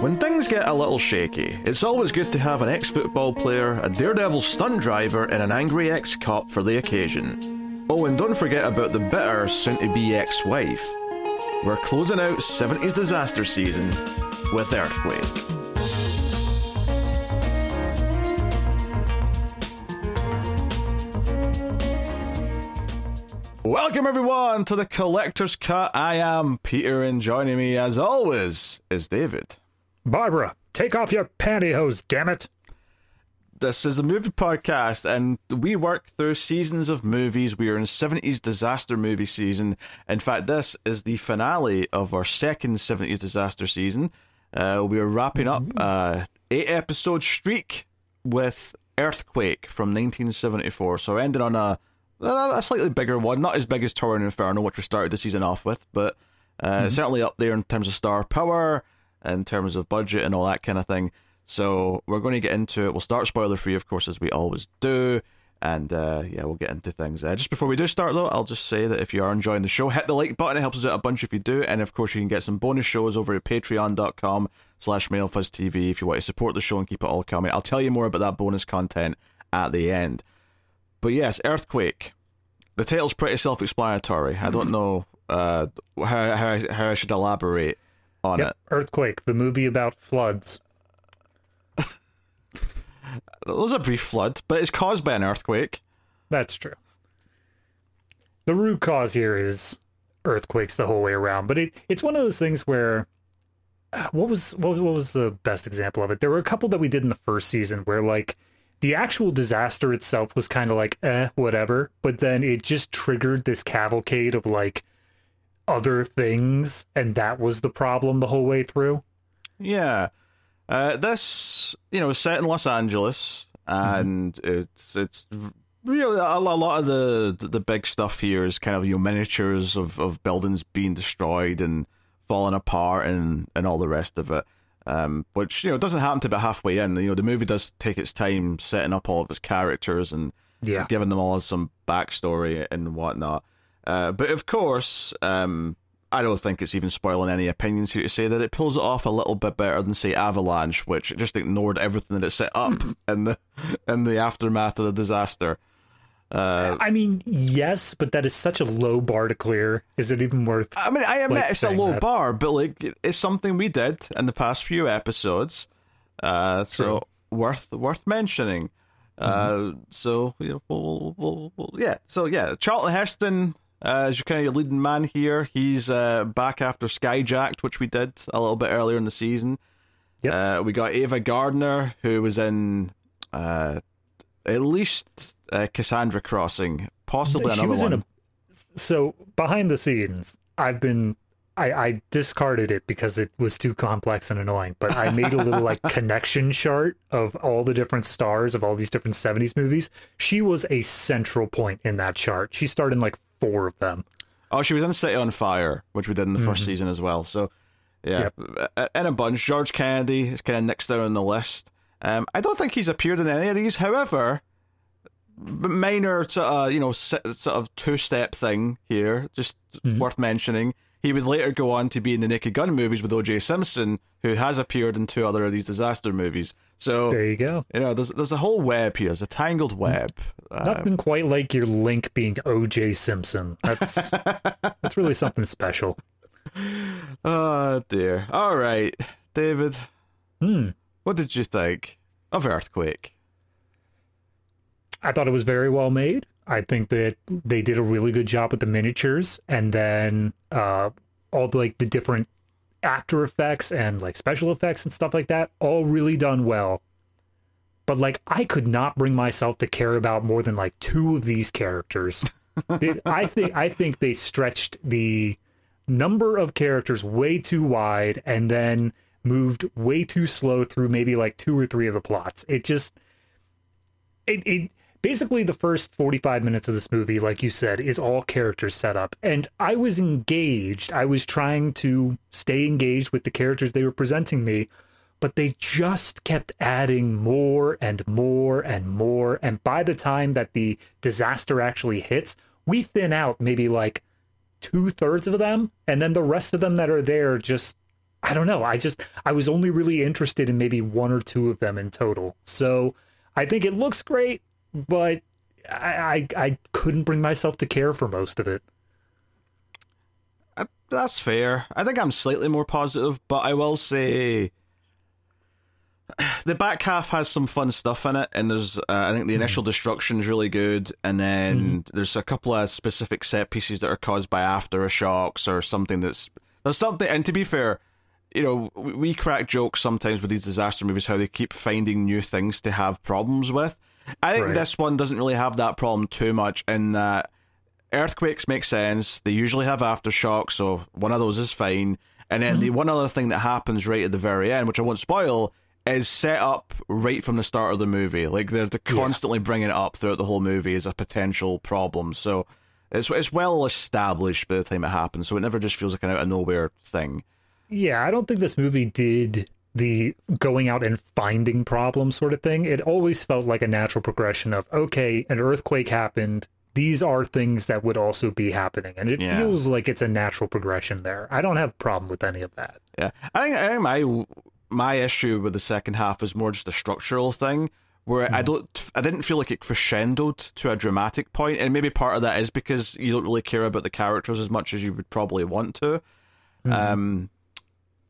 When things get a little shaky, it's always good to have an ex football player, a daredevil stunt driver, and an angry ex cop for the occasion. Oh, and don't forget about the bitter, soon to be ex wife. We're closing out 70s disaster season with Earthquake. Welcome everyone to the Collector's Cut. I am Peter, and joining me as always is David. Barbara, take off your pantyhose, damn it. This is a movie podcast, and we work through seasons of movies. We are in 70s disaster movie season. In fact, this is the finale of our second 70s disaster season. Uh, we are wrapping up uh, eight episode streak with Earthquake from 1974. So, ending on a a slightly bigger one, not as big as Towering Inferno, which we started the season off with, but uh, certainly up there in terms of star power, in terms of budget, and all that kind of thing. So we're going to get into it. We'll start spoiler free, of course, as we always do. And uh, yeah, we'll get into things. Uh, just before we do start, though, I'll just say that if you are enjoying the show, hit the like button. It helps us out a bunch if you do. And of course, you can get some bonus shows over at patreon.com slash mildfuzztv if you want to support the show and keep it all coming. I'll tell you more about that bonus content at the end. But yes, Earthquake. The title's pretty self explanatory. I don't know uh, how, how, I, how I should elaborate on Yep, it. Earthquake, the movie about floods. There's a brief flood, but it's caused by an earthquake. That's true. The root cause here is earthquakes the whole way around, but it, it's one of those things where uh, what was what, what was the best example of it? There were a couple that we did in the first season where like the actual disaster itself was kind of like eh whatever, but then it just triggered this cavalcade of like other things and that was the problem the whole way through. Yeah. Uh, this, you know, is set in Los Angeles, and it's it's really a, a lot of the the big stuff here is kind of you know miniatures of, of buildings being destroyed and falling apart and and all the rest of it. Um, which you know doesn't happen to about halfway in. You know, the movie does take its time setting up all of its characters and Yeah. giving them all some backstory and whatnot. Uh, but of course, um, I don't think it's even spoiling any opinions here to say that it pulls it off a little bit better than say Avalanche, which just ignored everything that it set up in the in the aftermath of the disaster. Uh, I mean, yes, but that is such a low bar to clear. Is it even worth? I mean, I admit Like it's a low that. bar, but like it's something we did in the past few episodes, uh, so worth worth mentioning. Uh, so you know, we'll, we'll, we'll, yeah, so yeah, Charlton Heston uh, is your kind of your leading man here. He's uh, back after Skyjacked, which we did a little bit earlier in the season. Yep. Uh, we got Ava Gardner, who was in uh, at least uh, Cassandra Crossing, possibly she another one. a. So behind the scenes, I've been. I, I discarded it because it was too complex and annoying. But I made a little like connection chart of all the different stars of all these different '70s movies. She was a central point in that chart. She starred in like four of them. Oh, she was in City on Fire, which we did in the first season as well. So, yeah, Uh, in a bunch. George Kennedy is kind of next down on the list. Um, I don't think he's appeared in any of these. However, minor sort of you know sort of two step thing here, just worth mentioning. He would later go on to be in the Naked Gun movies with O.J. Simpson, who has appeared in two other of these disaster movies. So There you go. you know, there's there's a whole web here. There's a tangled web. Uh, Nothing quite like your link being O.J. Simpson. That's that's really something special. Oh dear. All right, David. Hmm. What did you think of Earthquake? I thought it was very well made. I think that they did a really good job with the miniatures and then uh all the, like the different after effects and like special effects and stuff like that all really done well. But like I could not bring myself to care about more than like two of these characters. It- I think I think they stretched the number of characters way too wide and then moved way too slow through maybe like two or three of the plots. It just it, it basically the first 45 minutes of this movie like you said is all characters set up. And i was engaged. I was trying to stay engaged with the characters they were presenting me but they just kept adding more and more and more. And by the time that the disaster actually hits we thin out maybe like two thirds of them, and then the rest of them that are there just I don't know. I just I was only really interested in maybe one or two of them in total. So I think it looks great, but I I, I couldn't bring myself to care for most of it. Uh, that's fair. I think I'm slightly more positive, but I will say the back half has some fun stuff in it, and there's uh, I think the hmm. initial mm. destruction is really good, and then mm. there's a couple of specific set pieces that are caused by aftershocks or something that's there's something. And to be fair, you know, we crack jokes sometimes with these disaster movies how they keep finding new things to have problems with. I think right. this one doesn't really have that problem too much in that earthquakes make sense. They usually have aftershocks, so one of those is fine. And then mm-hmm. the one other thing that happens right at the very end, which I won't spoil, is set up right from the start of the movie. Like they're, they're constantly yeah. bringing it up throughout the whole movie as a potential problem. So it's it's well established by the time it happens. So it never just feels like an out of nowhere thing. Yeah, I don't think this movie did the going out and finding problems sort of thing. It always felt like a natural progression of okay, an earthquake happened. These are things that would also be happening, and it yeah. feels like it's a natural progression there. I don't have a problem with any of that. Yeah, I think, I think my my issue with the second half is more just a structural thing where mm. I don't I didn't feel like it crescendoed to a dramatic point and maybe part of that is because you don't really care about the characters as much as you would probably want to mm. um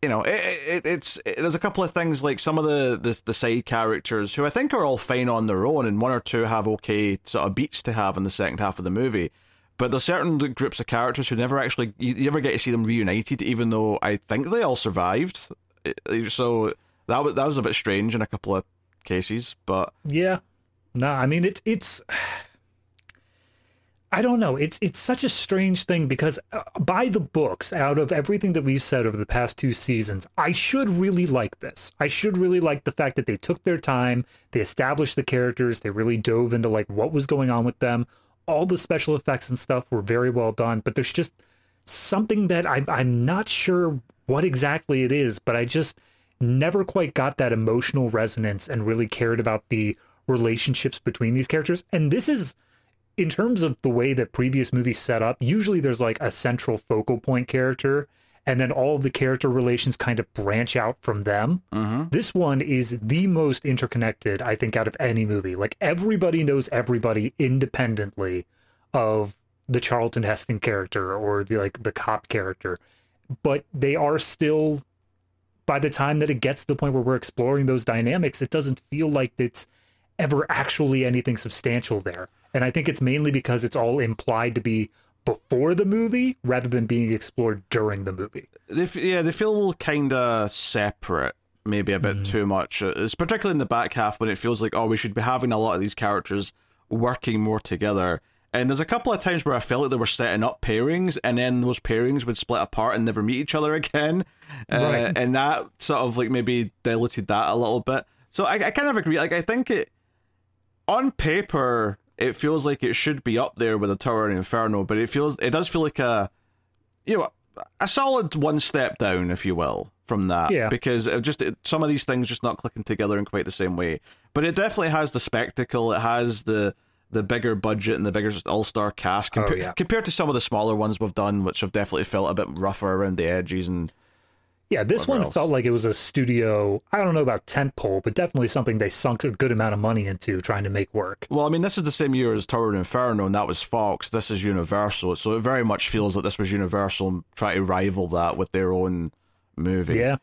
you know, it, it, it's it, there's a couple of things like some of the, the the side characters who I think are all fine on their own, and one or two have okay sort of beats to have in the second half of the movie. But there's certain groups of characters who never actually you, you never get to see them reunited, even though I think they all survived. So that was that was a bit strange in a couple of cases, but yeah, no, I mean it's it's I don't know. It's it's such a strange thing because uh, by the books, out of everything that we've said over the past two seasons, I should really like this. I should really like the fact that they took their time, they established the characters, they really dove into like what was going on with them. All the special effects and stuff were very well done, but there's just something that I'm I'm not sure what exactly it is, but I just never quite got that emotional resonance and really cared about the relationships between these characters. And this is in terms of the way that previous movies set up, usually there's like a central focal point character, and then all of the character relations kind of branch out from them. Mm-hmm. This one is the most interconnected, I think, out of any movie. Like everybody knows everybody independently of the Charlton Heston character or the like the cop character, but they are still. By the time that it gets to the point where we're exploring those dynamics, it doesn't feel like it's ever actually anything substantial there. And I think it's mainly because it's all implied to be before the movie rather than being explored during the movie. They, yeah, they feel kind of separate, maybe a bit mm. too much. It's particularly in the back half when it feels like, oh, we should be having a lot of these characters working more together. And there's a couple of times where I felt like they were setting up pairings, and then those pairings would split apart and never meet each other again. Uh, right. Uh, and that sort of like maybe diluted that a little bit. So I, I kind of agree. Like I think it on paper it feels like it should be up there with a Towering Inferno, but it feels it does feel like a you know a solid one step down, if you will, from that. Yeah. Because it just it, some of these things just not clicking together in quite the same way. But it definitely has the spectacle. It has the the bigger budget and the bigger all star cast oh, compa- oh, yeah. compared to some of the smaller ones we've done, which have definitely felt a bit rougher around the edges and yeah, this one else. felt like it was a studio. I don't know about tentpole, but definitely something they sunk a good amount of money into trying to make work. Well, I mean, this is the same year as Towering Inferno, and that was Fox. This is Universal, so it very much feels like this was Universal trying to rival that with their own movie. Yeah,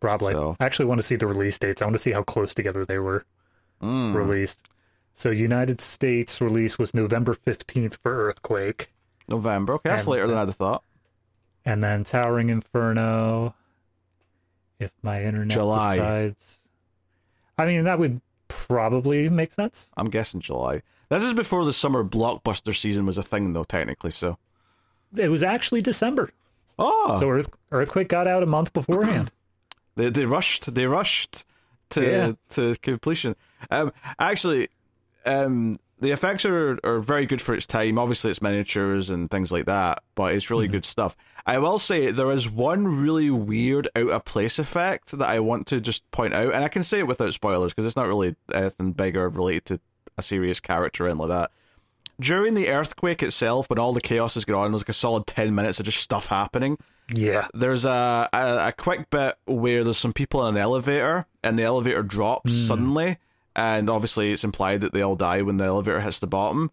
probably. So. I actually want to see the release dates. I want to see how close together they were mm. released. So, United States release was November fifteenth for Earthquake. November. Okay, that's and, later than I'd have thought. And then Towering Inferno if my internet July. decides. I mean, that would probably make sense. I'm guessing July. This is before the summer blockbuster season was a thing, though, technically. So it was actually December. Oh, so Earth, Earthquake got out a month beforehand. they they rushed. They rushed to yeah. to completion. Um, actually, um, the effects are, are very good for its time. Obviously, it's miniatures and things like that, but it's really mm-hmm. good stuff. I will say there is one really weird out of place effect that I want to just point out, and I can say it without spoilers because it's not really anything bigger related to a serious character and like that. during the earthquake itself, when all the chaos is going on, there's like a solid ten minutes of just stuff happening. Yeah. There's a, a a quick bit where there's some people in an elevator, and the elevator drops suddenly, and obviously it's implied that they all die when the elevator hits the bottom.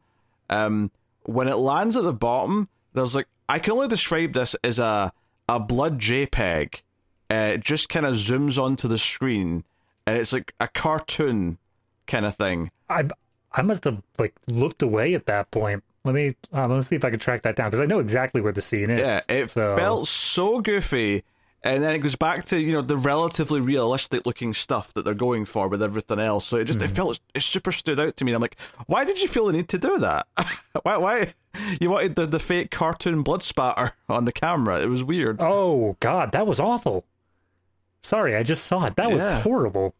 Um, when it lands at the bottom, there's like I can only describe this as a a blood JPEG. Uh, it just kind of zooms onto the screen, and it's like a cartoon kind of thing. I I must have like looked away at that point. Let me um, let's see if I can track that down because I know exactly where the scene is. Yeah, it so, felt so goofy, and then it goes back to you know the relatively realistic looking stuff that they're going for with everything else. So it just it hmm. felt it super stood out to me. I'm like, why did you feel the need to do that? why why you wanted the the fake cartoon blood spatter on the camera? It was weird. Oh God, that was awful. Sorry, I just saw it. That was horrible.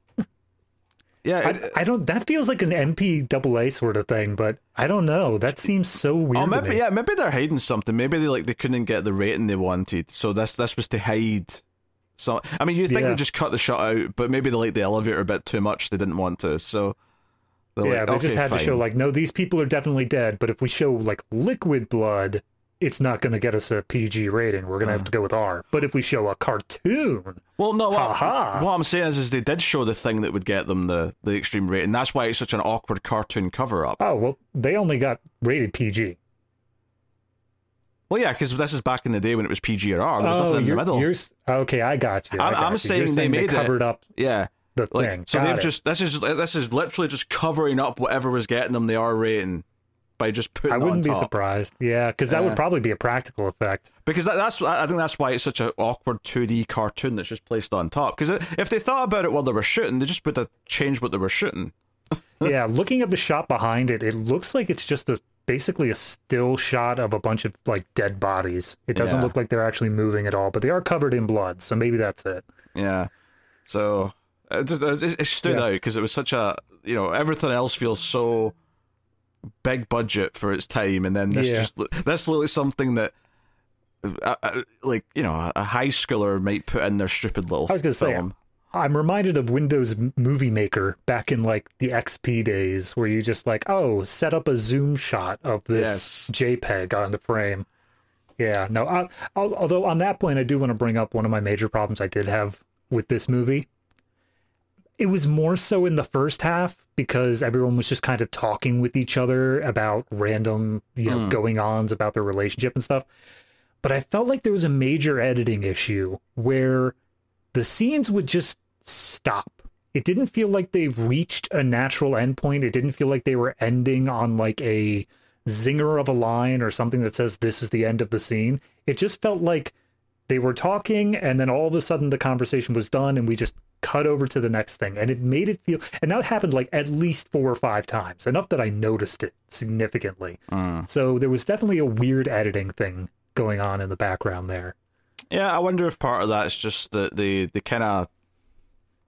Yeah, it- I, I don't. That feels like an MPAA sort of thing, but I don't know. That seems so weird. Oh, maybe yeah, maybe they're hiding something. Maybe they like they couldn't get the rating they wanted, so this this was to hide. So I mean, you think Yeah. they just cut the shot out, but maybe they like the elevator a bit too much. They didn't want to, so Yeah, like, they just "Okay, had to show like, no, these people are definitely dead. But if we show like liquid blood, it's not going to get us a PG rating. We're going to have to mm. go with R. But if we show a cartoon, Well, no, what, Ha-ha. what I'm saying is, is they did show the thing that would get them the the extreme rating. That's why it's such an awkward cartoon cover up. oh well, they only got rated PG. Well, yeah, because this is back in the day when it was PG or R. There was oh, nothing in the middle. you're okay. I got you. I I'm you. saying You're they made it- covered up Yeah. the Like, thing. so Got they've it. just this is just this is literally just covering up whatever was getting them the R rating by just putting I wouldn't be surprised. Yeah, because that Yeah. would probably be a practical effect. because that, that's I think that's why it's such an awkward 2D cartoon that's just placed on top. Because if they thought about it while they were shooting, they just would have changed what they were shooting. yeah, looking at the shot behind it, it looks like it's just a basically a still shot of a bunch of like dead bodies. It doesn't Yeah. look like they're actually moving at all, but they are covered in blood, so maybe that's it. Yeah. So it just it, it stood Yeah. out because it was such a you know everything else feels so big budget for its time, and then this Yeah. just this looks something that. Uh, uh, like you know, a high schooler might put in their stupid little I was gonna say. I'm reminded of Windows Movie Maker back in like the XP days, where you just like, oh, set up a zoom shot of this JPEG on the frame. Yeah, no. I, although on that point, I do want to bring up one of my major problems I did have with this movie. It was more so in the first half because everyone was just kind of talking with each other about random, you know, Hmm. going ons about their relationship and stuff. But I felt like there was a major editing issue where the scenes would just stop. It didn't feel like they reached a natural endpoint. It didn't feel like they were ending on like a zinger of a line or something that says this is the end of the scene. It just felt like they were talking and then all of a sudden the conversation was done and we just cut over to the next thing and it made it feel and that happened like at least four or five times enough that i noticed it significantly Mm. so there was definitely a weird editing thing going on in the background there Yeah, I wonder if part of that's just that the the kind of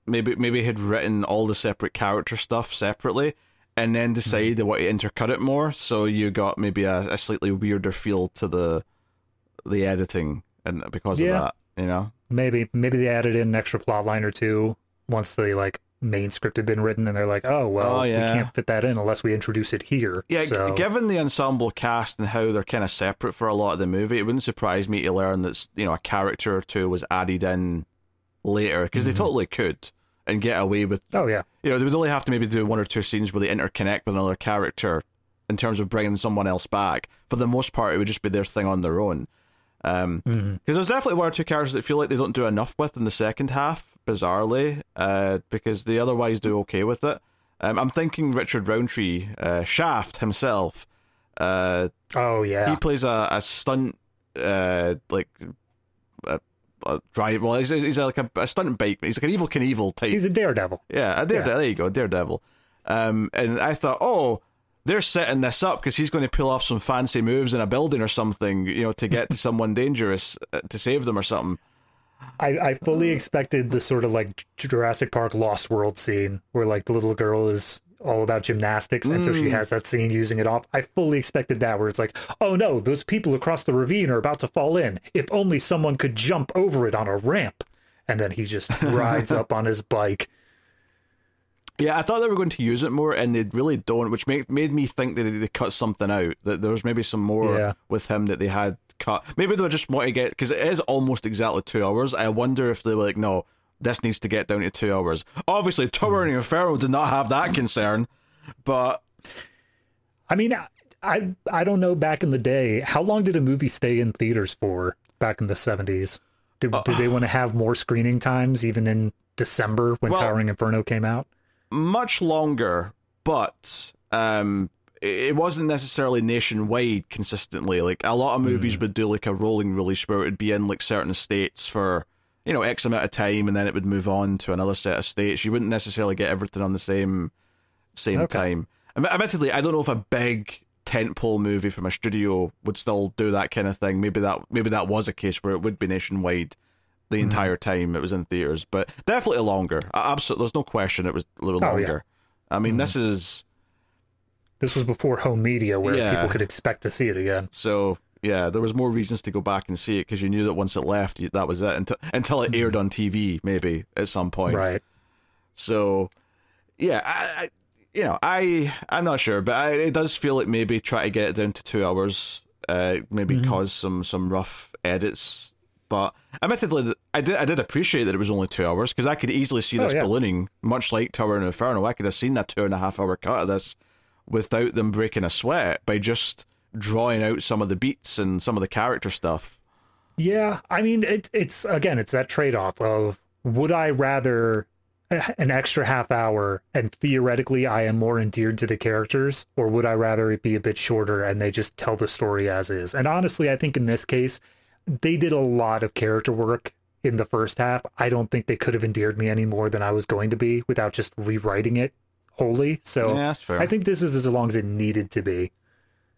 maybe maybe had written all the separate character stuff separately, and then decided they want to intercut it more. So you got maybe a, a slightly weirder feel to the the editing, and because Yeah. of that, you know. Maybe maybe they added in an extra plot line or two once the like main script had been written and they're like oh well Oh, yeah. we can't fit that in unless we introduce it here Yeah, so given the ensemble cast and how they're kind of separate for a lot of the movie, it wouldn't surprise me to learn that you know a character or two was added in later because they mm-hmm. totally could and get away with oh yeah you know, they would only have to maybe do one or two scenes where they interconnect with another character in terms of bringing someone else back. For the most part, it would just be their thing on their own. Um, because there's definitely one or two characters that feel like they don't do enough with in the second half, bizarrely, uh, because they otherwise do okay with it. Um, I'm thinking Richard Roundtree, uh, Shaft himself. Uh, oh yeah he plays a, a stunt, uh, like a, a drive. Well, he's, he's like a, a stunt bike. He's like an Evel Knievel type. he's a daredevil Yeah, a Daredevil. There you go, Daredevil. Um, and I thought, oh, they're setting this up because he's going to pull off some fancy moves in a building or something, you know, to get to someone dangerous uh, to save them or something. I, I fully expected the sort of like Jurassic Park Lost World scene where like the little girl is all about gymnastics and so Mm. she has that scene using it off. I fully expected that where it's like, oh no, those people across the ravine are about to fall in. If only someone could jump over it on a ramp. And then he just rides up on his bike. Yeah, I thought they were going to use it more, and they really don't, which made made me think that they cut something out. That there was maybe some more Yeah. with him that they had cut. Maybe they were just want to get because it is almost exactly two hours. I wonder if they were like, no, this needs to get down to two hours. Obviously, Towering Inferno did not have that concern, but I mean, I- I I don't know. Back in the day, how long did a movie stay in theaters for? Back in the seventies, did did they uh, want to have more screening times, even in December when Well- Towering Inferno came out? Much longer, but um, it wasn't necessarily nationwide consistently. Like a lot of movies would do like a rolling release where it would be in like certain states for you know X amount of time, and then it would move on to another set of states. You wouldn't necessarily get everything on the same same Okay. time. Admittedly, I don't know if a big tentpole movie from a studio would still do that kind of thing. Maybe that maybe that was a case where it would be nationwide the Mm-hmm. entire time it was in theaters, but definitely longer. Absolutely, there's no question it was a little Oh, yeah. longer. I mean, this is This was before home media, where Yeah. people could expect to see it again. so. Yeah, there was more reasons to go back and see it because you knew that once it left, that was it until until it aired on TV, maybe at some point. Mm-hmm. Right. So, yeah, I, I you know, I I'm not sure, but I, it does feel like maybe try to get it down to two hours, uh, maybe Mm-hmm. cause some some rough edits. But admittedly, I did I did appreciate that it was only two hours because I could easily see Oh, this yeah. ballooning, much like Towering Inferno. I could have seen that two and a half hour cut of this without them breaking a sweat by just drawing out some of the beats and some of the character stuff. Yeah, I mean, it, it's again, it's that trade off of would I rather an extra half hour and theoretically I am more endeared to the characters, or would I rather it be a bit shorter and they just tell the story as is? And honestly, I think in this case, they did a lot of character work in the first half. I don't think they could have endeared me any more than I was going to be without just rewriting it wholly. So Yeah, that's fair. I think this is as long as it needed to be.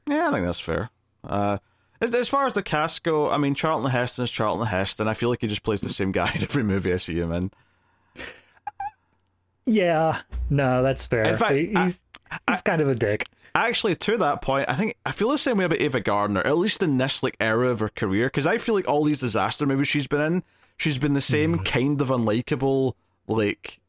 Yeah, I think that's fair. Uh, as, as far as the cast go, I mean, Charlton Heston is Charlton Heston. I feel like he just plays the same guy in every movie I see him in. Yeah, no, that's fair. In fact, He- he's he's kind of a dick. Actually, to that point, I think I feel the same way about Ava Gardner, at least in this like era of her career, because I feel like all these disaster movies she's been in, she's been the same Hmm. kind of unlikable like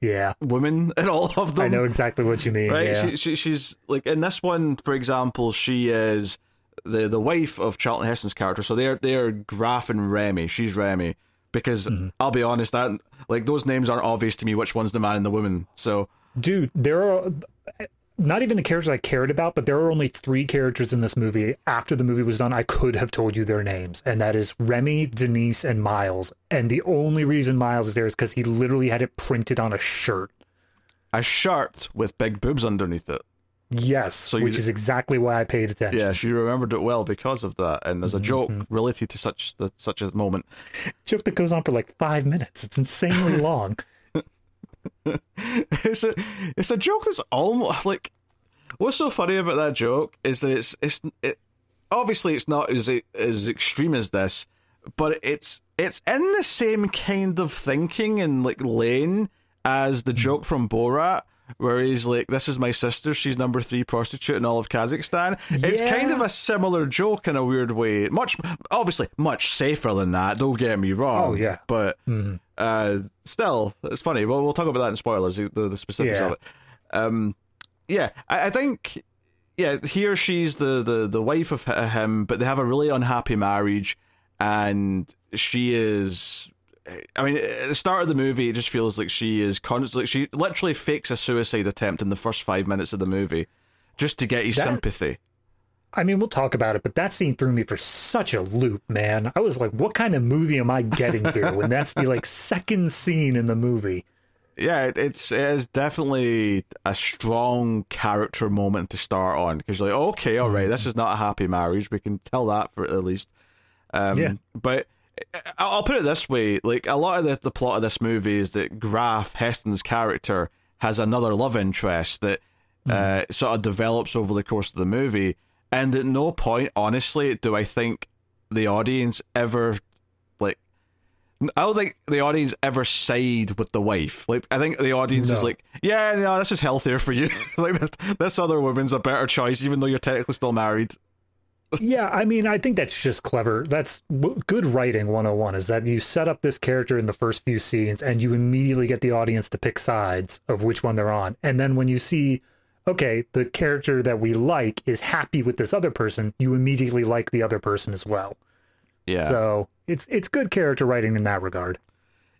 Yeah, woman in all of them. I know exactly what you mean. right? Yeah. She, she, she's like in this one, for example, she is the the wife of Charlton Heston's character. So they're they're Graff and Remy. She's Remy because Mm-hmm. I'll be honest, that like those names aren't obvious to me. Which one's the man and the woman? So Dude, there are not even the characters I cared about, but there are only three characters in this movie. After the movie was done, I could have told you their names, and that is Remy, Denise, and Miles. And the only reason Miles is there is because he literally had it printed on a shirt. a shirt with big boobs underneath it. Yes, you which d- is exactly why I paid attention. Yeah, she remembered it well because of that. And there's a mm-hmm. joke related to such the, such a moment. Joke that goes on for like five minutes. It's insanely long. it's a it's a joke that's almost like what's so funny about that joke is that it's it's it, obviously it's not as as extreme as this but it's it's in the same kind of thinking and like lane as the hmm. joke from Borat where he's like this is my sister she's number 3 prostitute in all of Kazakhstan it's kind of a similar joke in a weird way much obviously much safer than that don't get me wrong Oh, yeah. but uh, still, it's funny. Well, we'll talk about that in spoilers, the, the specifics Yeah. of it. Um, yeah, I, I think, yeah, he or she's the, the, the wife of him, but they have a really unhappy marriage, and she is. I mean, at the start of the movie, it just feels like she is constantly. She literally fakes a suicide attempt in the first five minutes of the movie, just to get his That- sympathy. I mean, we'll talk about it, but that scene threw me for such a loop, man. I was like, what kind of movie am I getting here when that's the like second scene in the movie? yeah, it, it's it is definitely a strong character moment to start on because you're like, okay, all right, this is not a happy marriage. We can tell that for at least. Um, Yeah. But I'll put it this way: like a lot of the, the plot of this movie is that Graff Heston's character has another love interest that uh, sort of develops over the course of the movie, and at no point, honestly, do I think the audience ever like I don't think the audience ever side with the wife. Like, I think the audience is like, yeah, no, this is healthier for you. like, this, this other woman's a better choice, even though you're technically still married. Yeah, I mean, I think that's just clever. That's w- good writing 101 is that you set up this character in the first few scenes and you immediately get the audience to pick sides of which one they're on. And then when you see, okay, the character that we like is happy with this other person, you immediately like the other person as well. Yeah. So it's it's good character writing in that regard.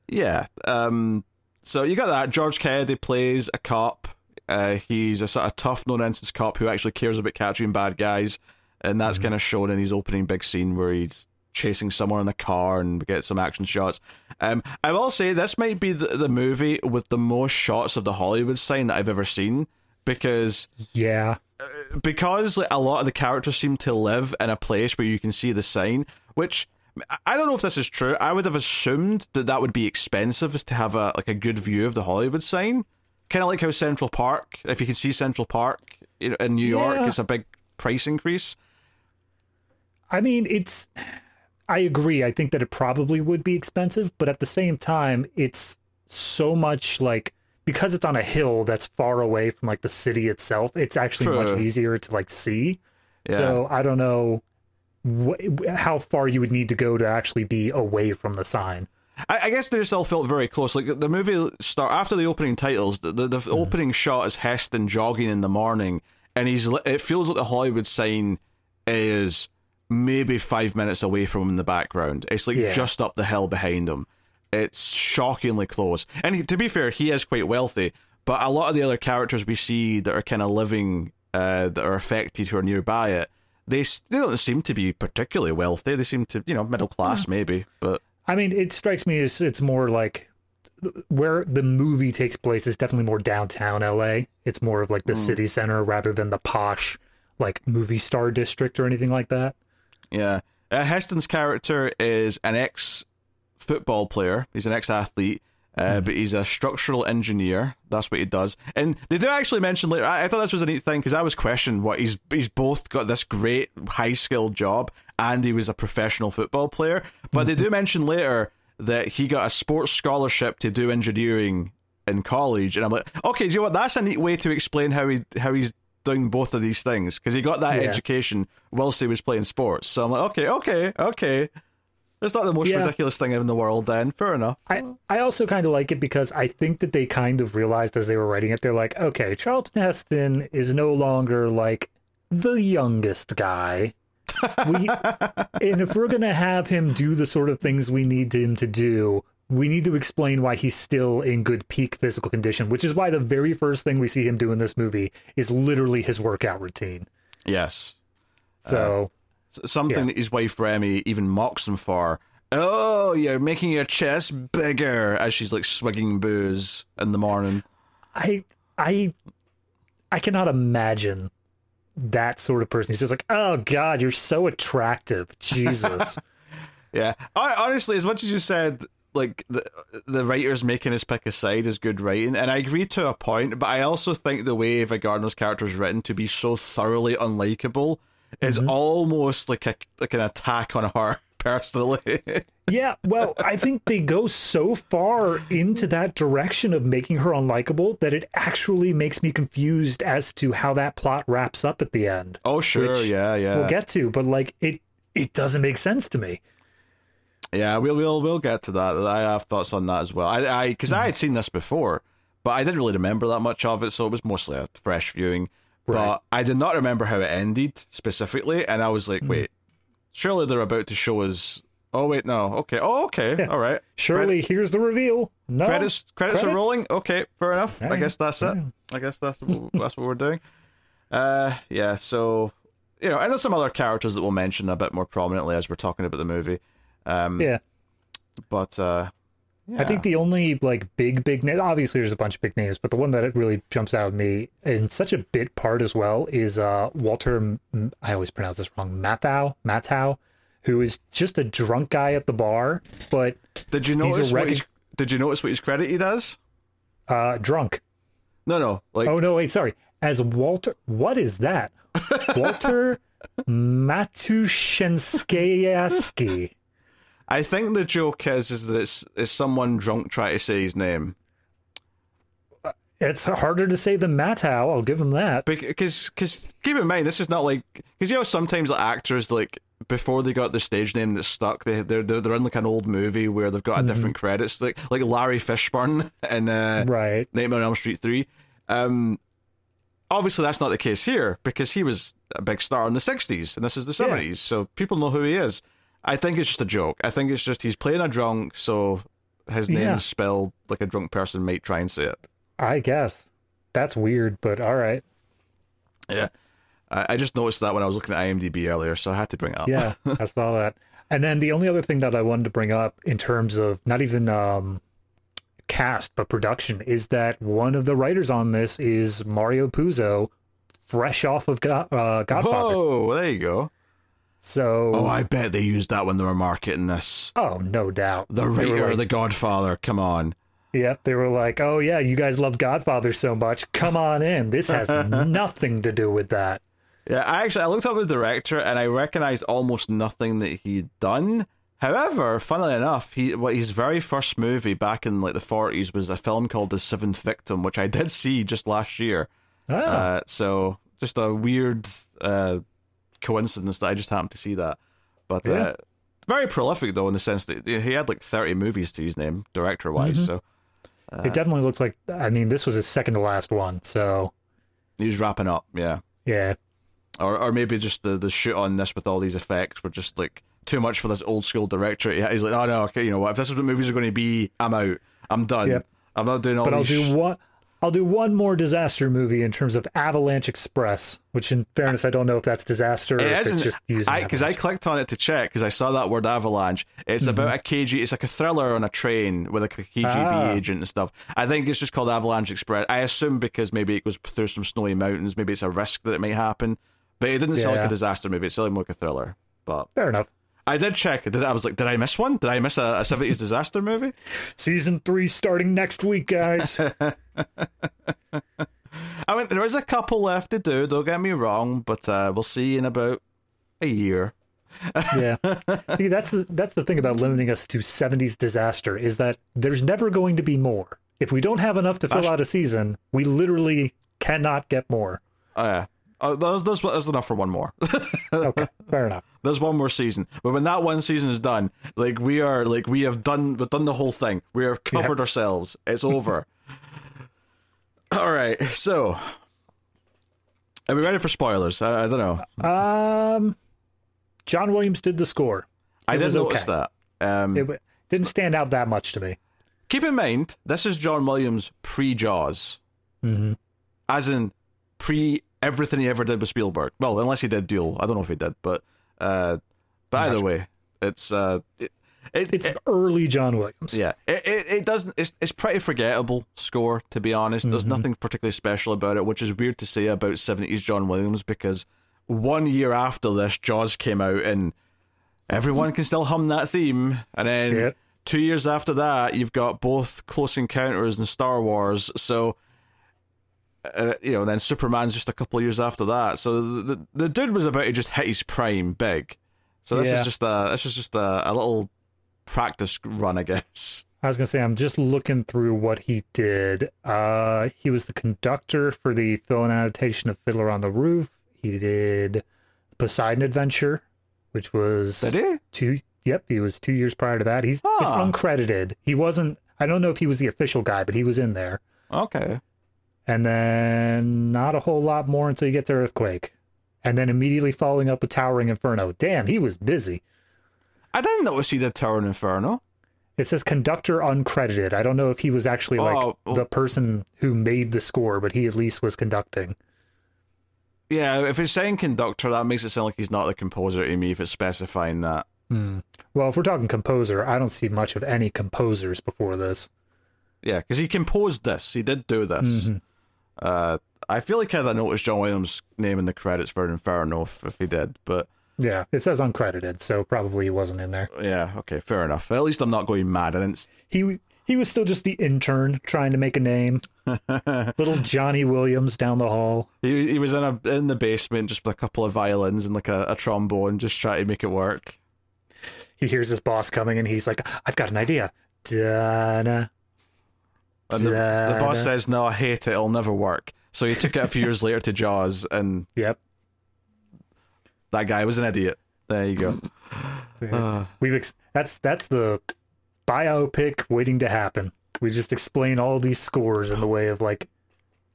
Yeah. Um, so you got that. George Kennedy plays a cop. Uh, he's a sort of tough, no nonsense cop who actually cares about catching bad guys, and that's mm-hmm. kind of shown in his opening big scene where he's chasing someone in a car and we get some action shots. Um, I will say this might be the, the movie with the most shots of the Hollywood sign that I've ever seen because yeah, uh, because like, a lot of the characters seem to live in a place where you can see the sign, which I don't know if this is true. I would have assumed that that would be expensive, is to have a like a good view of the Hollywood sign, kind of like how Central Park. If you can see Central Park in New York, yeah. it's a big price increase. I mean, it's. I agree. I think that it probably would be expensive, but at the same time, it's so much like because it's on a hill that's far away from like the city itself. It's actually True. much easier to like see. Yeah. So I don't know wh- how far you would need to go to actually be away from the sign. I, I guess they still felt very close. Like the movie start after the opening titles, the, the, the mm. opening shot is Heston jogging in the morning, and he's it feels like the Hollywood sign is maybe five minutes away from him in the background. It's like yeah. just up the hill behind him. It's shockingly close. And he, to be fair, he is quite wealthy, but a lot of the other characters we see that are kind of living, uh, that are affected who are nearby it, they, they don't seem to be particularly wealthy. They seem to, you know, middle class yeah. maybe. But I mean, it strikes me as it's more like where the movie takes place is definitely more downtown LA. It's more of like the mm. city center rather than the posh like movie star district or anything like that. Yeah. Uh, Heston's character is an ex football player. He's an ex athlete uh, mm. but he's a structural engineer. That's what he does. And they do actually mention later. I, I thought this was a neat thing because I was questioning what he's he's both got this great high skilled job and he was a professional football player. But they do mm-hmm. mention later that he got a sports scholarship to do engineering in college, and I'm like, okay, do you know what? That's a neat way to explain how he how he's doing both of these things because he got that yeah. education whilst he was playing sports. So I'm like, okay, okay, okay. It's not the most yeah. ridiculous thing in the world, then. Fair enough. I, I also kind of like it because I think that they kind of realized as they were writing it, they're like, okay, Charlton Heston is no longer like the youngest guy. We, and if we're going to have him do the sort of things we need him to do, we need to explain why he's still in good peak physical condition, which is why the very first thing we see him do in this movie is literally his workout routine. Yes. So. Uh something yeah. that his wife Remy even mocks him for. Oh, you're making your chest bigger as she's like swigging booze in the morning. I I I cannot imagine that sort of person. He's just like, oh god, you're so attractive, Jesus. yeah, I, honestly, as much as you said, like the the writers making his pick aside is good writing, and I agree to a point. But I also think the way Ava Gardner's character is written to be so thoroughly unlikable is mm-hmm. almost like a like an attack on her personally. yeah, well, I think they go so far into that direction of making her unlikable that it actually makes me confused as to how that plot wraps up at the end. Oh, sure, yeah, yeah. We'll get to, but like it it doesn't make sense to me. Yeah, we'll we'll we'll get to that. I have thoughts on that as well. I I because mm-hmm. I had seen this before, but I didn't really remember that much of it, so it was mostly a fresh viewing. Right. But I did not remember how it ended specifically, and I was like, mm. wait, surely they're about to show us. Oh wait, no. Okay. Oh, okay. Yeah. All right. Surely Cred- here's the reveal. No credits. Credits, credits? are rolling. Okay, fair enough. I guess that's it. I guess that's that's what we're doing. Uh, yeah. So you know, and there's some other characters that we'll mention a bit more prominently as we're talking about the movie. Um, yeah. But uh, yeah. I think the only like big big name obviously there's a bunch of big names, but the one that really jumps out at me in such a bit part as well is uh Walter I always pronounce this wrong, Matthau, Matthau, who is just a drunk guy at the bar, but Did you notice rec- what Did you notice what his credit he does? Uh drunk. No, no. Like Oh no, wait, sorry. As Walter What is that? Walter Matuszewski. I think the joke is is that it's is someone drunk trying to say his name. It's harder to say than Matthau. I'll give him that. Because, because keep in mind, this is not like because you know sometimes like, actors like before they got the stage name that's stuck, they they're they're, they're in like an old movie where they've got a different credits, like like Larry Fishburne and uh, Right. Nightmare on Elm Street three. Um, obviously that's not the case here because he was a big star in the '60s and this is the '70s, so people know who he is. I think it's just a joke. I think it's just he's playing a drunk, so his name Yeah. is spelled like a drunk person might try and say it. I guess. That's weird, but all right. Yeah. I I just noticed that when I was looking at IMDb earlier, so I had to bring it up. Yeah, I saw that. And then the only other thing that I wanted to bring up in terms of not even um, cast but production is that one of the writers on this is Mario Puzo, fresh off of Go- uh, Godfather. Whoa, there you go. So, Oh, I bet they used that when they were marketing this. oh, no doubt. The They were writer of like- The Godfather, come on. Yep, they were like, "Oh yeah, you guys love Godfather so much. Come on in. This has nothing to do with that." Yeah, I actually I looked up the director and I recognized almost nothing that he'd done. However, funnily enough, he what his very first movie back in like the forties was a film called The Seventh Victim, which I did see just last year. Oh, Uh, so just a weird uh, coincidence that I just happened to see that. But Yeah. uh, very prolific though in the sense that he had like thirty movies to his name, director wise. Mhm. So it definitely looks like. I mean, this was his second to last one. So he was wrapping up. Yeah. yeah, or or maybe just the the shoot on this with all these effects were just like too much for this old school director. He's like, oh no, okay, you know what? If this is what movies are going to be, I'm out. I'm done. Yep. I'm not doing all. but I'll do sh- one. I'll do one more disaster movie in terms of Avalanche Express, which, in fairness, I don't know if that's disaster or It if it's just using. Because I Avalanche. clicked on it to check because I saw that word avalanche. It's Mm-hmm. about a KG. It's like a thriller on a train with like a KGB Ah. agent and stuff. I think it's just called Avalanche Express. I assume because maybe it goes through some snowy mountains. Maybe it's a risk that it might happen. But it didn't sound like a disaster movie. It sounded more like a thriller. But Fair enough. I did check. Did I was like, did I miss one? Did I miss a, 70s disaster movie? Season three starting next week, guys. I mean, there is a couple left to do. Don't get me wrong, but uh, we'll see in about a year. yeah. See, that's the that's the thing about limiting us to '70s disaster is that there's never going to be more. If we don't have enough to fill That's- out a season, we literally cannot get more. Oh yeah, oh, there's, there's, there's enough for one more. Okay, fair enough. There's one more season, but when that one season is done, like we are, like we have done, we've done the whole thing. We have covered ourselves. It's over. All right, so are we ready for spoilers? I, I don't know. Um, John Williams did the score. I didn't notice okay. that. Um, It w- didn't stand out that much to me. keep in mind, this is John Williams pre Jaws. hmm as in pre everything he ever did with Spielberg. Well, unless he did Duel, I don't know if he did, but uh, either Gotcha. way, it's uh, it, it, It's it- early John Williams. yeah, it, it it doesn't. It's it's pretty forgettable score to be honest. There's Mhm. nothing particularly special about it, which is weird to say about seventies John Williams because one year after this, Jaws came out and everyone can still hum that theme, and then Yeah. two years after that, you've got both Close Encounters and Star Wars. So, uh, you know, then Superman's just a couple of years after that. So the, the the dude was about to just hit his prime big. So this Yeah. is just a this is just a, a little practice run, I guess. I was gonna say I'm just looking through what he did. Uh, he was the conductor for the film adaptation of Fiddler on the Roof. He did Poseidon Adventure, which was two. Yep, he was two years prior to that. He's it's Ah. uncredited. He wasn't. I don't know if he was the official guy, but he was in there. Okay. And then not a whole lot more until you get to Earthquake, and then immediately following up with Towering Inferno. Damn, he was busy. I didn't notice he did Towering Inferno. It says conductor uncredited. I don't know if he was actually like Oh, oh. the person who made the score, but he at least was conducting. Yeah, if it's saying conductor, that makes it sound like he's not the composer to me. If it's specifying that. Hmm. Well, if we're talking composer, I don't see much of any composers before this. Yeah, because he composed this. He did do this. Mhm. Uh, I feel like I noticed John Williams' name in the credits for fair enough if he did, but Yeah, it says uncredited, so probably he wasn't in there. yeah, okay, fair enough. At least I'm not going mad. I didn't. He he was still just the intern trying to make a name. Little Johnny Williams down the hall. he he was in a in the basement just with a couple of violins and like a, a trombone, just trying to make it work. He hears his boss coming, and he's like, "I've got an idea." Da-na. And the, the boss says, "No, I hate it. It'll never work." So he took it a few years later to Jaws, and Yep. that guy was an idiot. There you go. Uh, We've ex- that's that's the biopic waiting to happen. We just explain all these scores in the way of like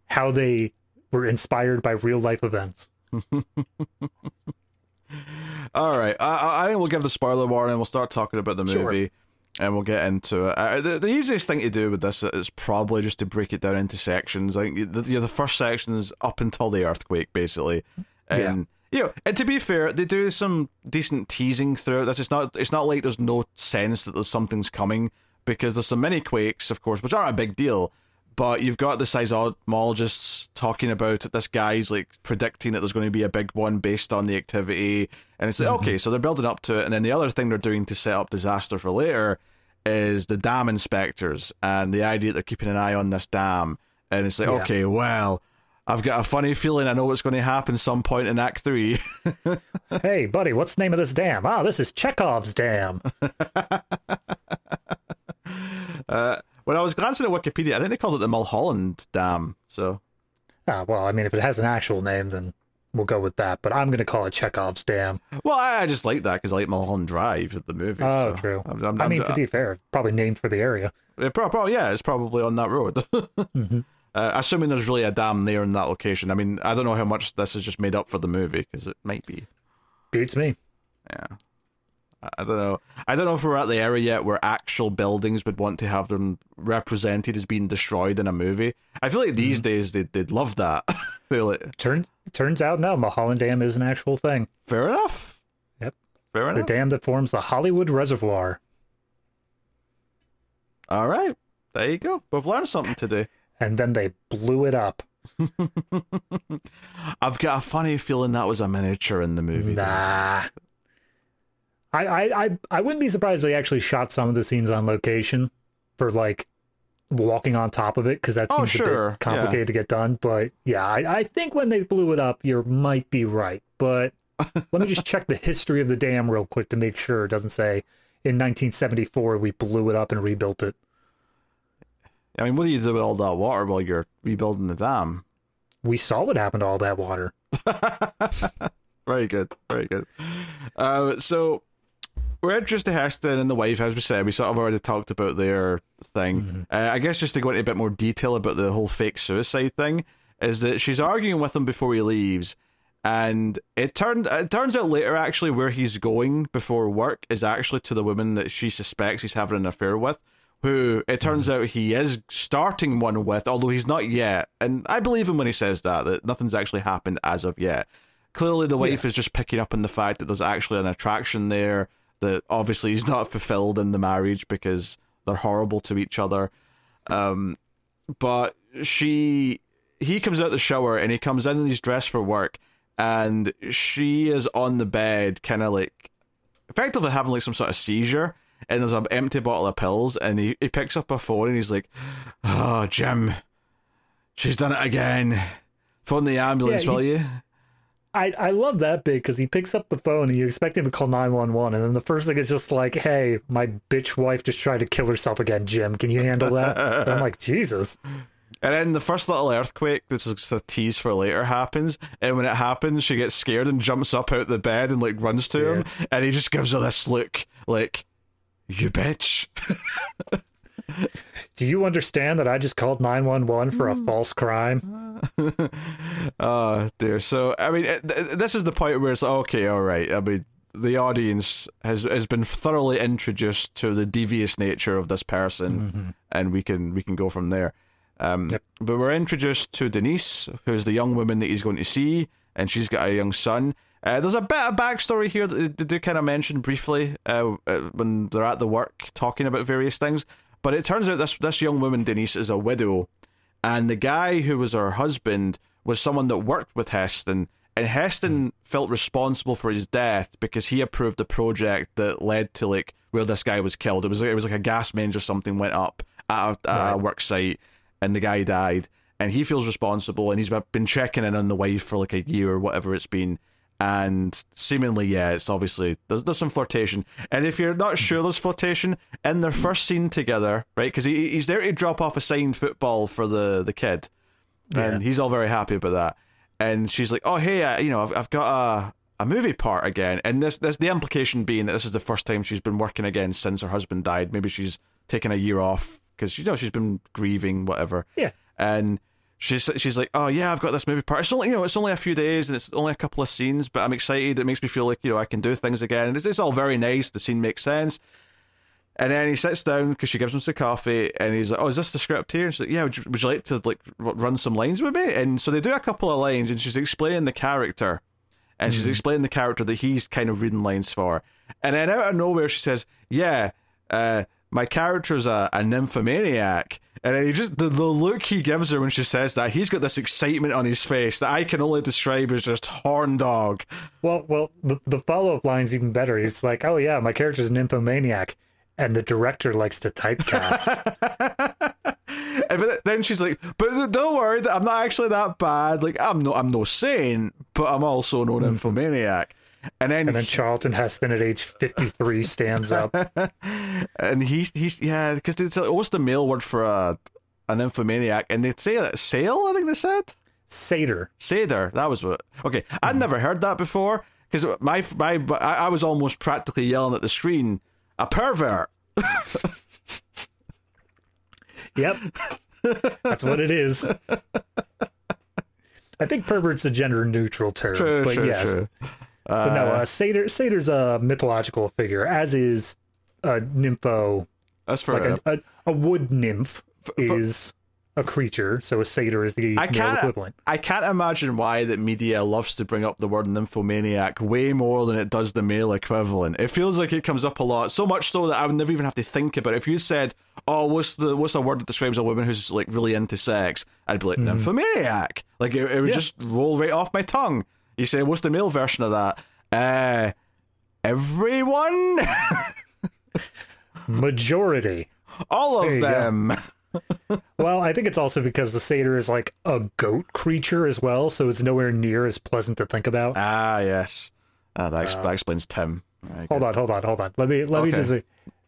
how they were inspired by real life events. all right, I, I- think we'll give the spoiler warning. We'll start talking about the Sure. And we'll get into it. Uh, the, the easiest thing to do with this is probably just to break it down into sections. Like the, you know, the first section is up until the earthquake, basically, and you know, and to be fair, they do some decent teasing throughout this. It's not it's not like there's no sense that there's something's coming because there's some mini quakes, of course, which aren't a big deal. But you've got the seismologists talking about it. This guy's like predicting that there's going to be a big one based on the activity, and it's like okay, so they're building up to it. And then the other thing they're doing to set up disaster for later is the dam inspectors and the idea that they're keeping an eye on this dam. And it's like Yeah. okay, well, I've got a funny feeling I know what's going to happen some point in Act Three. hey, buddy, what's the name of this dam? Ah, this is Chekhov's dam. uh, when I was glancing at Wikipedia, I think they called it the Mulholland Dam. So ah, well, I mean, if it has an actual name, then we'll go with that. But I'm going to call it Chekhov's dam. Well, I, I just like that because I like Mulholland Drive, at the movie. Oh, so true. I'm, I'm, I I'm- mean, to be fair, probably named for the area. it yeah, it's probably on that road. Mm-hmm. uh, assuming there's really a dam there in that location. I mean, I don't know how much this is just made up for the movie because it might be. Beats me. Yeah, I, don't know. I don't know if we're at the area yet where actual buildings would want to have them represented as being destroyed in a movie. I feel like these Mm-hmm. days they'd they'd love that. Like, Turns turns out no, Mulholland Dam is an actual thing. fair enough. Yep. Fair enough. The dam that forms the Hollywood Reservoir. All right. There you go. We've learned something today. And then they blew it up. I've got a funny feeling that was a miniature in the movie. though. I, I, I, I wouldn't be surprised if they actually shot some of the scenes on location for like walking on top of it because that Oh, seems a bit complicated to get done. But yeah, I, I think when they blew it up, you might be right. But let me just check the history of the dam real quick to make sure it doesn't say in 1974 we blew it up and rebuilt it. I mean, what do you do with all that water while you're rebuilding the dam? We saw what happened to all that water. Very good. Very good. Uh, so we're to Heston and the wife, as we said. We sort of already talked about their thing. Uh, I guess just to go into a bit more detail about the whole fake suicide thing is that she's arguing with him before he leaves. And it turned it turns out later actually where he's going before work is actually to the woman that she suspects he's having an affair with, who it turns out he is starting one with, although he's not yet. And I believe him when he says that, that nothing's actually happened as of yet. Clearly the wife is just picking up on the fact that there's actually an attraction there that obviously is not fulfilled in the marriage because they're horrible to each other. Um, but she he comes out the shower and he comes in and he's dressed for work and she is on the bed kind of like effectively having like some sort of seizure and there's an empty bottle of pills and he, he picks up a phone and he's like oh jim she's done it again phone the ambulance Yeah, he- will you I, I love that bit because he picks up the phone and you expect him to call 911 and then the first thing is just like hey my bitch wife just tried to kill herself again jim can you handle that i'm like jesus And then the first little earthquake, this is just a tease for later, happens. And when it happens, she gets scared and jumps up out the bed and like runs to him. And he just gives her this look like, you bitch. do you understand that i just called 911 for a false crime oh, dear. So, I mean, this is the point where it's like, okay, all right. I mean, the audience has has been thoroughly introduced to the devious nature of this person, and we can we can go from there. Um, Yep. But we're introduced to Denise, who's the young woman that he's going to see, and she's got a young son. Uh, there's a bit of backstory here that they do kind of mention briefly uh, uh, when they're at the work talking about various things. But it turns out this this young woman Denise is a widow, and the guy who was her husband was someone that worked with Heston, and Heston hmm. felt responsible for his death because he approved the project that led to like where this guy was killed. It was it was like a gas mains or something went up at a, at a work site, and the guy died, and he feels responsible, and he's been checking in on the wife for like a year or whatever it's been. And seemingly, yeah, it's obviously there's there's some flirtation. And if you're not sure there's flirtation in their first scene together, right? Because he, he's there to drop off a signed football for the the kid, and Yeah. he's all very happy about that. And she's like, "Oh, hey, uh, you know, I've, I've got a a movie part again." And this this the implication being that this is the first time she's been working again since her husband died. Maybe she's taken a year off because you know she's been grieving, whatever Yeah. and she's she's like, "Oh yeah, I've got this movie part. It's only you know, it's only a few days and it's only a couple of scenes, but I'm excited. It makes me feel like you know I can do things again. And it's, it's all very nice. The scene makes sense." And then he sits down because she gives him some coffee, and he's like, "Oh, is this the script here?" And she's like, "Yeah, would you, would you like to like r- run some lines with me?" And so they do a couple of lines, and she's explaining the character, and she's explaining the character that he's kind of reading lines for. And then out of nowhere, she says, "Yeah, uh, my character's a, a nymphomaniac." And he just the, the look he gives her when she says that, he's got this excitement on his face that I can only describe as just horn dog. Well, well, the, the follow up line's even better. He's like, "Oh yeah, my character's an nymphomaniac," and the director likes to typecast. And but then she's like, "But don't worry, I'm not actually that bad. Like I'm no, I'm no saint, but I'm also no hmm. nymphomaniac." And then, and then Charlton Heston at age fifty three stands up. and he's he's yeah, because it's what's the male word for a an nymphomaniac? and they say that sale. I think they said Satyr. satyr. That was what. Okay, I'd never heard that before because my my I, I was almost practically yelling at the screen, "A pervert." Yep, that's what it is. I think pervert's the gender neutral term, True, but true, yes, true. But no, uh, satyr satyr's a mythological figure, as is a nympho. That's fair Like a, a, a wood nymph is a creature, so a satyr is the I male can't. equivalent. I can't imagine why that media loves to bring up the word nymphomaniac way more than it does the male equivalent. It feels like it comes up a lot, so much so that I would never even have to think about it. If you said, "Oh, what's the what's a word that describes a woman who's like really into sex?" I'd be like nymphomaniac. Like it, it would Yeah. just roll right off my tongue. You say, "What's the male version of that?" Uh, everyone, Majority. all of them. Well, I think it's also because the satyr is like a goat creature as well, so it's nowhere near as pleasant to think about. Ah, yes. Ah, that, ex- that explains Tim. Right, hold on, hold on, hold on. Let me let me just.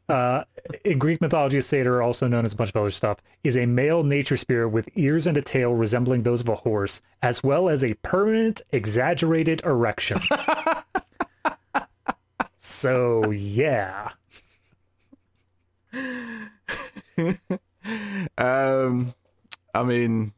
Uh, in Greek mythology, a satyr, also known as a bunch of other stuff, is a male nature spirit with ears and a tail resembling those of a horse, as well as a permanent, exaggerated erection. so, yeah. Um, I mean,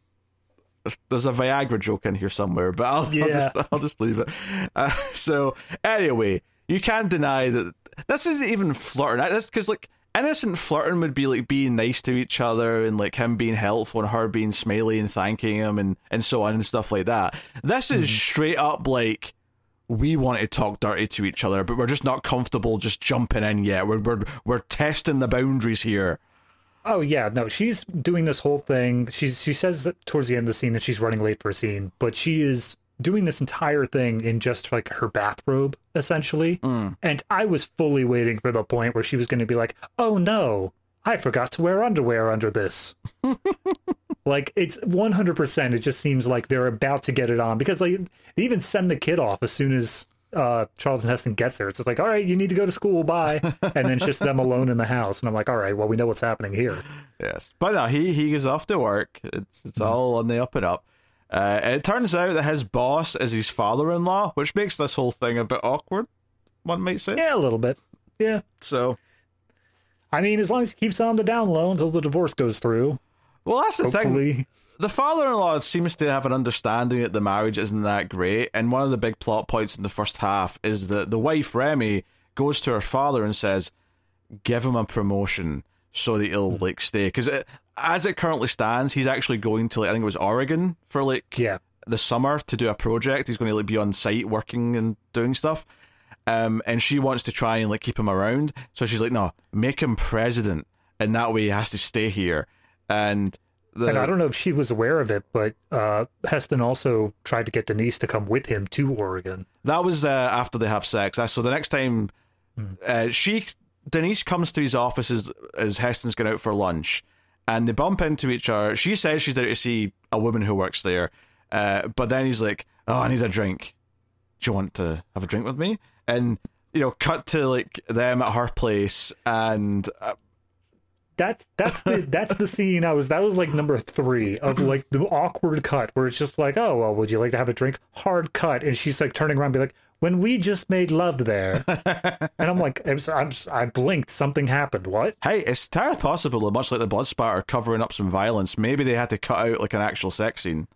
there's a Viagra joke in here somewhere, but I'll, I'll just I'll just leave it. Uh, so anyway, you can't deny that this isn't even flirting. That's because like innocent flirting would be like being nice to each other and like him being helpful and her being smiley and thanking him and and so on and stuff like that. This is mm-hmm. straight up like. We want to talk dirty to each other, but we're just not comfortable just jumping in yet. We're we're we're testing the boundaries here. Oh yeah, no, she's doing this whole thing. She's she says towards the end of the scene that she's running late for a scene, but she is doing this entire thing in just like her bathrobe, essentially. And I was fully waiting for the point where she was going to be like, "Oh no, I forgot to wear underwear under this." like it's 100%. It just seems like they're about to get it on because like they even send the kid off as soon as uh Charlton Heston gets there. It's just like, all right, you need to go to school, bye. And then it's just them alone in the house. And I'm like, all right, well, we know what's happening here. Yes, but no, he he goes off to work. It's it's all on the up and up. Uh, it turns out that his boss is his father-in-law, which makes this whole thing a bit awkward. One might say. Yeah, a little bit. Yeah. So, I mean, as long as he keeps on the down low until the divorce goes through, well, that's the thing. The father-in-law seems to have an understanding that the marriage isn't that great, and one of the big plot points in the first half is that the wife Remy goes to her father and says, "Give him a promotion so that he'll like stay." Because as it currently stands, he's actually going to like I think it was Oregon for like Yeah. the summer to do a project. He's going to like be on site working and doing stuff. Um, and she wants to try and like keep him around. So she's like, no, make him president, and that way he has to stay here. And the, And I don't know if she was aware of it, but uh, Heston also tried to get Denise to come with him to Oregon. that was uh, after they have sex. So the next time uh, she Denise comes to his office as, as Heston's going out for lunch, and they bump into each other. She says she's there to see a woman who works there, uh, but then he's like, "Oh, I need a drink." "Do you want to have a drink with me?" And you know, cut to like them at her place, and uh, that's that's the that's the scene I was that was like number three of like the awkward cut where it's just like oh well would you like to have a drink hard cut and she's like turning around and be like when we just made love there. And I'm like I'm, I'm I blinked. Something happened. What? Hey it's entirely possible that much like the blood spatter covering up some violence maybe they had to cut out like an actual sex scene.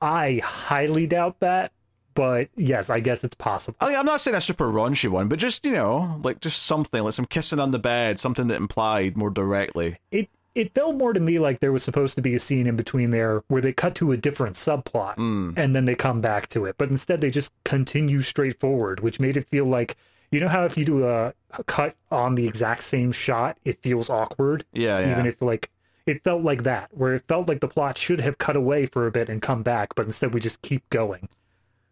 I highly doubt that but yes, I guess it's possible. I am not saying a super raunchy one, but just you know, like just something like some kissing on the bed, something that implied more directly. It it felt more to me like there was supposed to be a scene in between there where they cut to a different subplot mm. and then they come back to it, but instead they just continue straight forward, which made it feel like you know how if you do a, a cut on the exact same shot, it feels awkward. Yeah, yeah. Even if like it felt like that, where it felt like the plot should have cut away for a bit and come back, but instead we just keep going.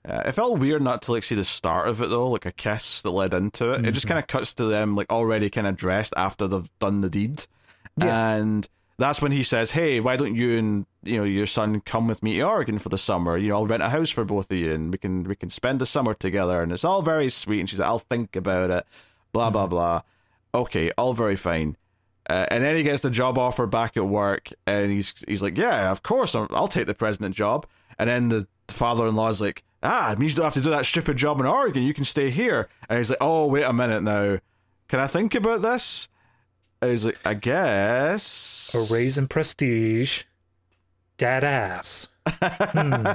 Uh, it felt weird not to like see the start of it though, like a kiss that led into it. Mm-hmm. It just mm-hmm. kind of cuts to them like already kind of dressed after they've done the deed, yeah. and that's when he says, "Hey, why don't you and you know your son come with me to Oregon for the summer? You know, I'll rent a house for both of you, and we can we can spend the summer together." And it's all very sweet. And she's like, "I'll think about it." Blah mm-hmm. blah blah. Okay, all very fine. Uh, and then he gets the job offer back at work, and he's he's like, "Yeah, of course, I'll, I'll take the president job." And then the father-in-law's like, ah, it means you don't have to do that stupid job in Oregon. You can stay here. And he's like, oh, wait a minute now. Can I think about this? And he's like, I guess. A raise in prestige. Dad ass. hmm.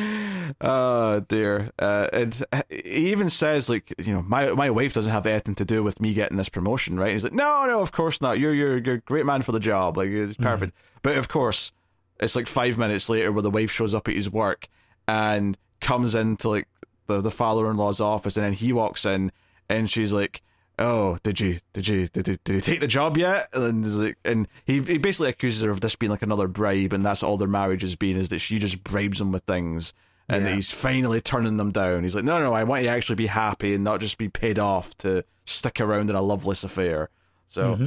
oh dear uh, and he even says like you know my my wife doesn't have anything to do with me getting this promotion right he's like no no of course not you're you're you're a great man for the job like it's hmm. perfect mm. but of course it's like five minutes later where the wife shows up at his work and comes into like the, the father-in-law's office and then he walks in and she's like oh did you did you did did you take the job yet and like, and he, he basically accuses her of this being like another bribe and that's all their marriage has been is that she just bribes him with things and yeah. he's finally turning them down he's like no no i want you to actually be happy and not just be paid off to stick around in a loveless affair so mm-hmm.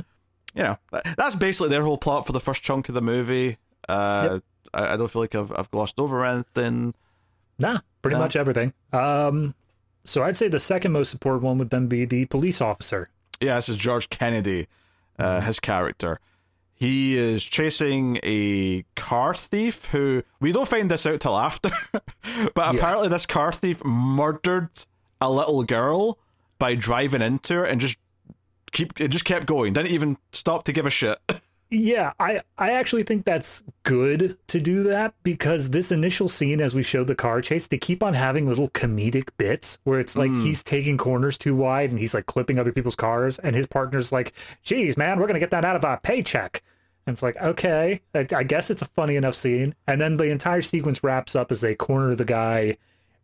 you know that's basically their whole plot for the first chunk of the movie uh, yep. I, I, don't feel like I've I've glossed over anything. Nah, pretty nah. much everything. Um, so I'd say the second most important one would then be the police officer. Yeah, this is George Kennedy, uh, mm-hmm. his character. He is chasing a car thief who we don't find this out till after, but yeah. apparently this car thief murdered a little girl by driving into her and just keep it just kept going. Didn't even stop to give a shit. Yeah, I, I actually think that's good to do that because this initial scene, as we show the car chase, they keep on having little comedic bits where it's like mm. he's taking corners too wide and he's like clipping other people's cars, and his partner's like, geez, man, we're going to get that out of our paycheck. And it's like, okay, I, I guess it's a funny enough scene. And then the entire sequence wraps up as they corner the guy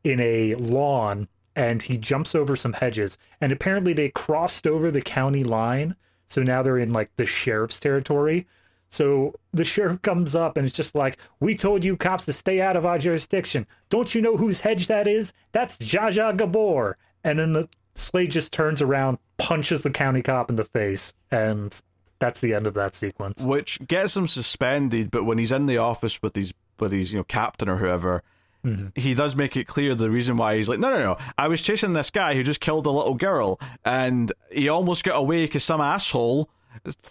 in a lawn and he jumps over some hedges. And apparently they crossed over the county line so now they're in like the sheriff's territory. So the sheriff comes up and it's just like, We told you cops to stay out of our jurisdiction. Don't you know whose hedge that is? That's Zsa Gabor. And then the Slade just turns around, punches the county cop in the face, and that's the end of that sequence. Which gets him suspended, but when he's in the office with his with his, you know, captain or whoever, Mm-hmm. He does make it clear the reason why he's like, no, no, no. I was chasing this guy who just killed a little girl, and he almost got away because some asshole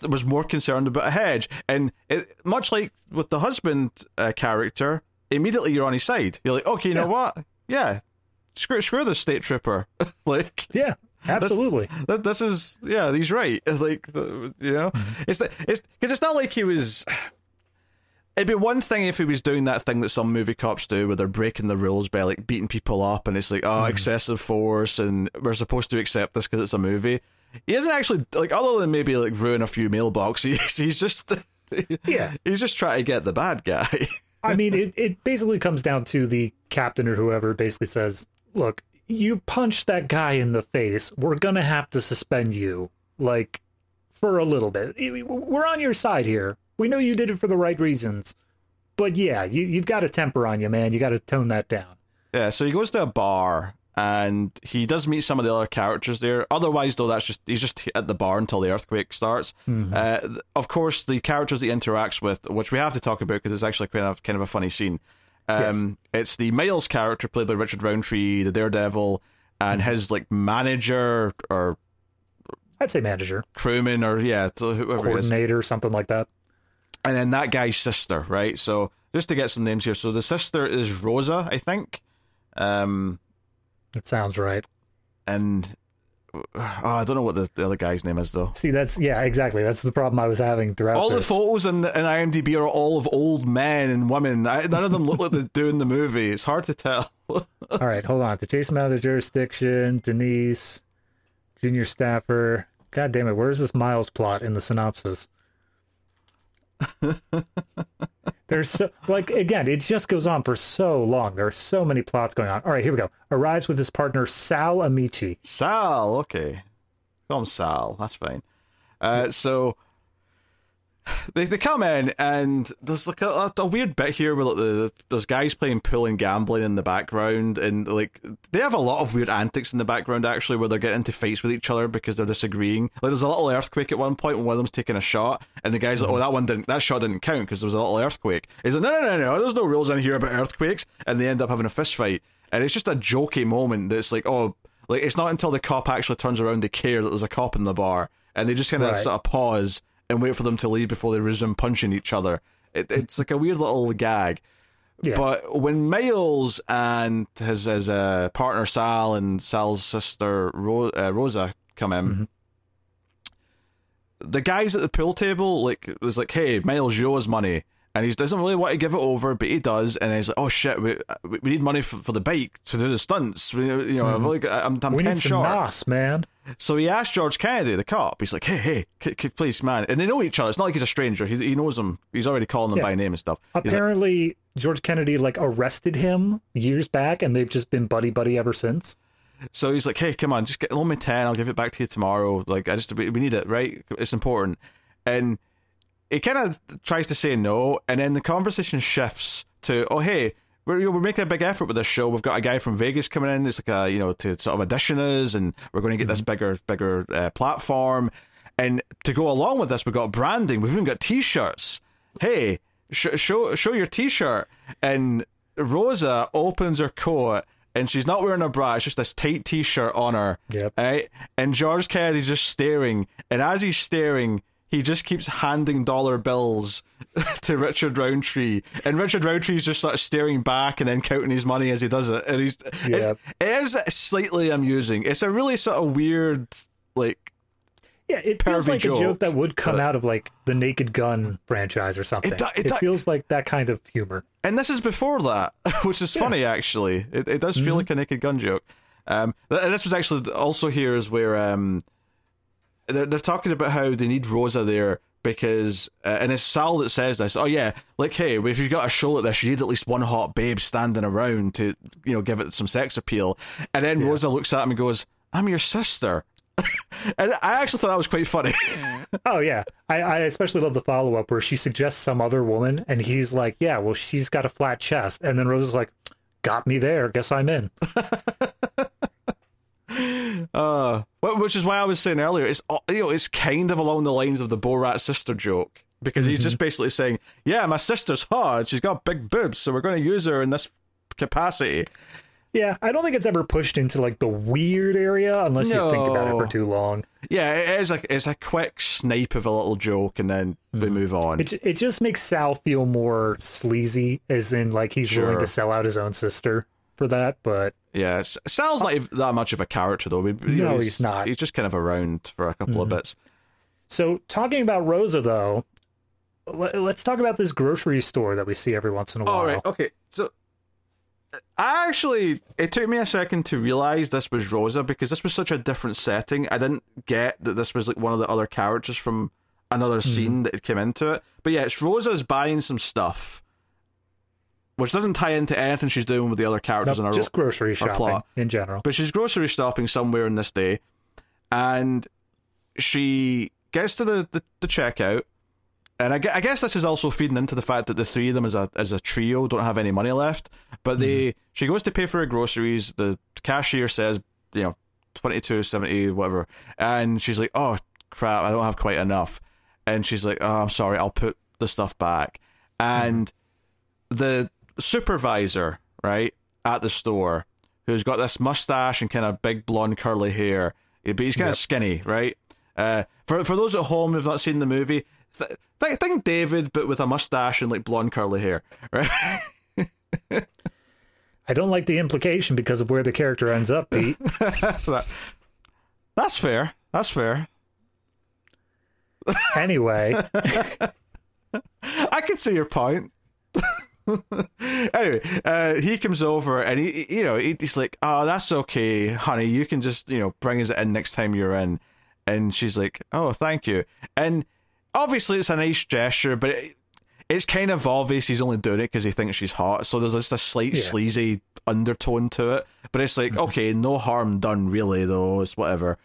was more concerned about a hedge. And it, much like with the husband uh, character, immediately you're on his side. You're like, okay, you yeah. know what? Yeah, screw, screw the state trooper. like, yeah. Absolutely. This, this, is yeah. He's right. Like you know, mm-hmm. it's it's because it's not like he was It'd be one thing if he was doing that thing that some movie cops do where they're breaking the rules by like beating people up and it's like, oh, mm. excessive force and we're supposed to accept this because it's a movie. He isn't actually, like, other than maybe like ruin a few mailboxes, he's just, yeah, he's just trying to get the bad guy. I mean, it, it basically comes down to the captain or whoever basically says, look, you punched that guy in the face. We're going to have to suspend you, like, for a little bit. We're on your side here. We know you did it for the right reasons. But yeah, you, you've got a temper on you, man. You got to tone that down. Yeah, so he goes to a bar and he does meet some of the other characters there. Otherwise, though, that's just he's just at the bar until the earthquake starts. Mm-hmm. Uh, of course, the characters he interacts with, which we have to talk about because it's actually kind of kind of a funny scene. Um, It's the Miles character played by Richard Roundtree, the Daredevil, and his like manager or I'd say manager, crewman or yeah, whoever coordinator, something like that. And then that guy's sister, right? So just to get some names here, so the sister is Rosa, I think, um, That sounds right. and oh, I don't know what the, the other guy's name is though. See, that's yeah, exactly. That's the problem I was having throughout. All the photos in, in IMDb are all of old men and women. I, none of them look like they do in the movie. It's hard to tell. All right, hold on. To chase him out of the jurisdiction, Denise, junior staffer. God damn it, where's this Miles plot in the synopsis? There's so like again, it just goes on for so long. There are so many plots going on. All right, here we go. Arrives with his partner Sal Amici. Sal, okay. Call him Sal. That's fine. Uh, so they they come in and there's like a, a weird bit here where like the there's guys playing pool and gambling in the background and like they have a lot of weird antics in the background actually where they're getting into fights with each other because they're disagreeing. Like there's a little earthquake at one point when one of them's taking a shot and the guy's like, mm-hmm. "Oh, that one didn't that shot didn't count because there was a little earthquake." He's like, "No, no, no, no. There's no rules in here about earthquakes," and they end up having a fist fight. And it's just a jokey moment that's like, oh, like it's not until the cop actually turns around to care that there's a cop in the bar, and they just kind of Right. sort of pause and wait for them to leave before they resume punching each other. It, it's like a weird little gag. Yeah. But when Miles and his his uh, partner Sal and Sal's sister Ro- uh, Rosa come in, Mm-hmm. the guys at the pool table like was like, "Hey, Miles, you owe us money," and he doesn't really want to give it over, but he does, and he's like, "Oh shit, we we need money for, for the bike to do the stunts. We, you know, I've only got, I'm, I'm Mm-hmm. We ten need some short." nos, man. So he asked George Kennedy, the cop. He's like, "Hey, hey, c- c- please, man," and they know each other. It's not like he's a stranger. He he knows him. He's already calling them Yeah. by name and stuff. He's like, Apparently, George Kennedy like arrested him years back, and they've just been buddy buddy ever since. So he's like, "Hey, come on, just get loan me ten. I'll give it back to you tomorrow. Like, I just we we need it, right? It's important." And he kind of tries to say no, and then the conversation shifts to, "Oh, hey, we're you know, we're making a big effort with this show. We've got a guy from Vegas coming in. It's like a you know to sort of audition us, and we're going to get this bigger bigger uh, platform. And to go along with this, we've got branding. We've even got T-shirts. Hey, sh- show show your T-shirt." And Rosa opens her coat. And she's not wearing a bra, it's just this tight t shirt on her. Yep. Right? And George Kennedy's just staring. And as he's staring, he just keeps handing dollar bills to Richard Roundtree. And Richard Roundtree's just sort of staring back and then counting his money as he does it. And he's Yep. it's, slightly amusing. It's a really sort of weird like Yeah, it feels like a joke, joke that would come but- out of like the Naked Gun franchise or something. It do- it it feels like that kind of humor. And this is before that, which is funny actually. It, it does feel like a Naked Gun joke. Um, th- this was actually also here is where um, they're they're talking about how they need Rosa there because uh, and it's Sal that says this. Oh yeah, like hey, if you've got a show like this, you need at least one hot babe standing around to you know give it some sex appeal. And then Rosa looks at him and goes, "I'm your sister." and I actually thought that was quite funny. Oh yeah, I, I especially love the follow up where she suggests some other woman, and he's like, "Yeah, well, she's got a flat chest," and then Rosa's like, "Got me there. Guess I'm in." Uh, which is why I was saying earlier, it's uh, you know, it's kind of along the lines of the Borat sister joke because he's just basically saying, "Yeah, my sister's hot. She's got big boobs, so we're going to use her in this capacity." Yeah, I don't think it's ever pushed into like the weird area unless you think about it for too long. Yeah, it is a it's a quick snipe of a little joke, and then we move on. It it just makes Sal feel more sleazy, as in like he's willing to sell out his own sister for that. But yeah, Sal's not that much of a character though. We- No, know, he's not. He's just kind of around for a couple of mm-hmm. bits. so talking about Rosa though, let, let's talk about this grocery store that we see every once in a while. All right, okay. So uh, I actually it took me a second to realize this was Rosa because this was such a different setting. I didn't get that this was like one of the other characters from another mm-hmm. scene that had came into it. But yeah, it's Rosa's buying some stuff. Which doesn't tie into anything she's doing with the other characters Nope, in her just grocery shopping plot. in general. but she's grocery shopping somewhere in this day, and she gets to the, the, the checkout, and I, I guess this is also feeding into the fact that the three of them as a as a trio don't have any money left. But they mm-hmm. she goes to pay for her groceries. The cashier says, you know, twenty two seventy whatever, and she's like, oh crap, I don't have quite enough, and she's like, oh I'm sorry, I'll put the stuff back, mm-hmm. and the supervisor, right, at the store, who's got this mustache and kind of big blonde curly hair, but he's kind Yep. of skinny, right? Uh, for for those at home who've not seen the movie, th- th- think David, but with a mustache and like blonde curly hair, right? I don't like the implication because of where the character ends up, Pete. That- That's fair. That's fair. anyway, I can see your point. anyway, uh, he comes over and he, you know, he, he's like, "Oh, that's okay, honey. You can just, you know, bring us in next time you're in." And she's like, "Oh, thank you." And obviously, it's a nice gesture, but it, it's kind of obvious he's only doing it because he thinks she's hot. So there's just a slight Yeah. sleazy undertone to it. But it's like, okay, no harm done, really. Though it's whatever.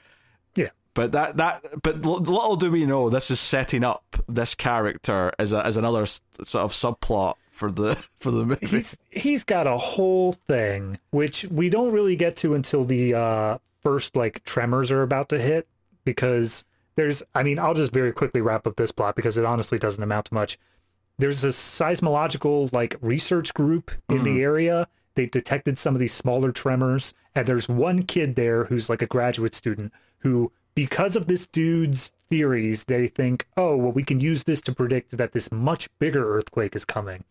yeah. But that that but little do we know this is setting up this character as a, as another sort of subplot for the for the movie. he's he's got a whole thing which we don't really get to until the uh first like tremors are about to hit because there's i mean i'll just very quickly wrap up this plot because it honestly doesn't amount to much. There's a seismological like research group in the area. They detected some of these smaller tremors and there's one kid there who's like a graduate student who because of this dude's theories they think oh well we can use this to predict that this much bigger earthquake is coming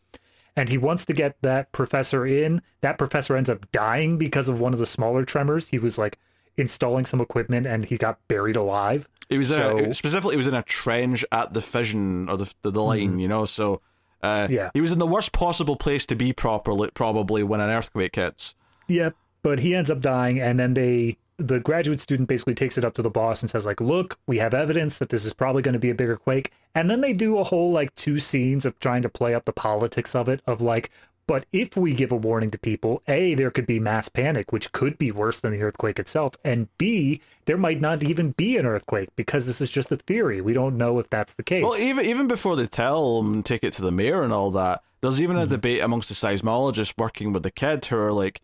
and he wants to get that professor in. That professor ends up dying because of one of the smaller tremors. He was like installing some equipment and he got buried alive. It was So- a, specifically it was in a trench at the fissure or the the, the line, you know. So uh, Yeah. he was in the worst possible place to be properly probably when an earthquake hits. Yep. But he ends up dying and then they the graduate student basically takes it up to the boss and says like, "Look, we have evidence that this is probably going to be a bigger quake." And then they do a whole like two scenes of trying to play up the politics of it of like, but if we give a warning to people, A, there could be mass panic, which could be worse than the earthquake itself, and B, there might not even be an earthquake because this is just a theory. We don't know if that's the case. Well, even even before they tell him take it to the mayor and all that, there's even a mm-hmm. debate amongst the seismologists working with the kid who are like,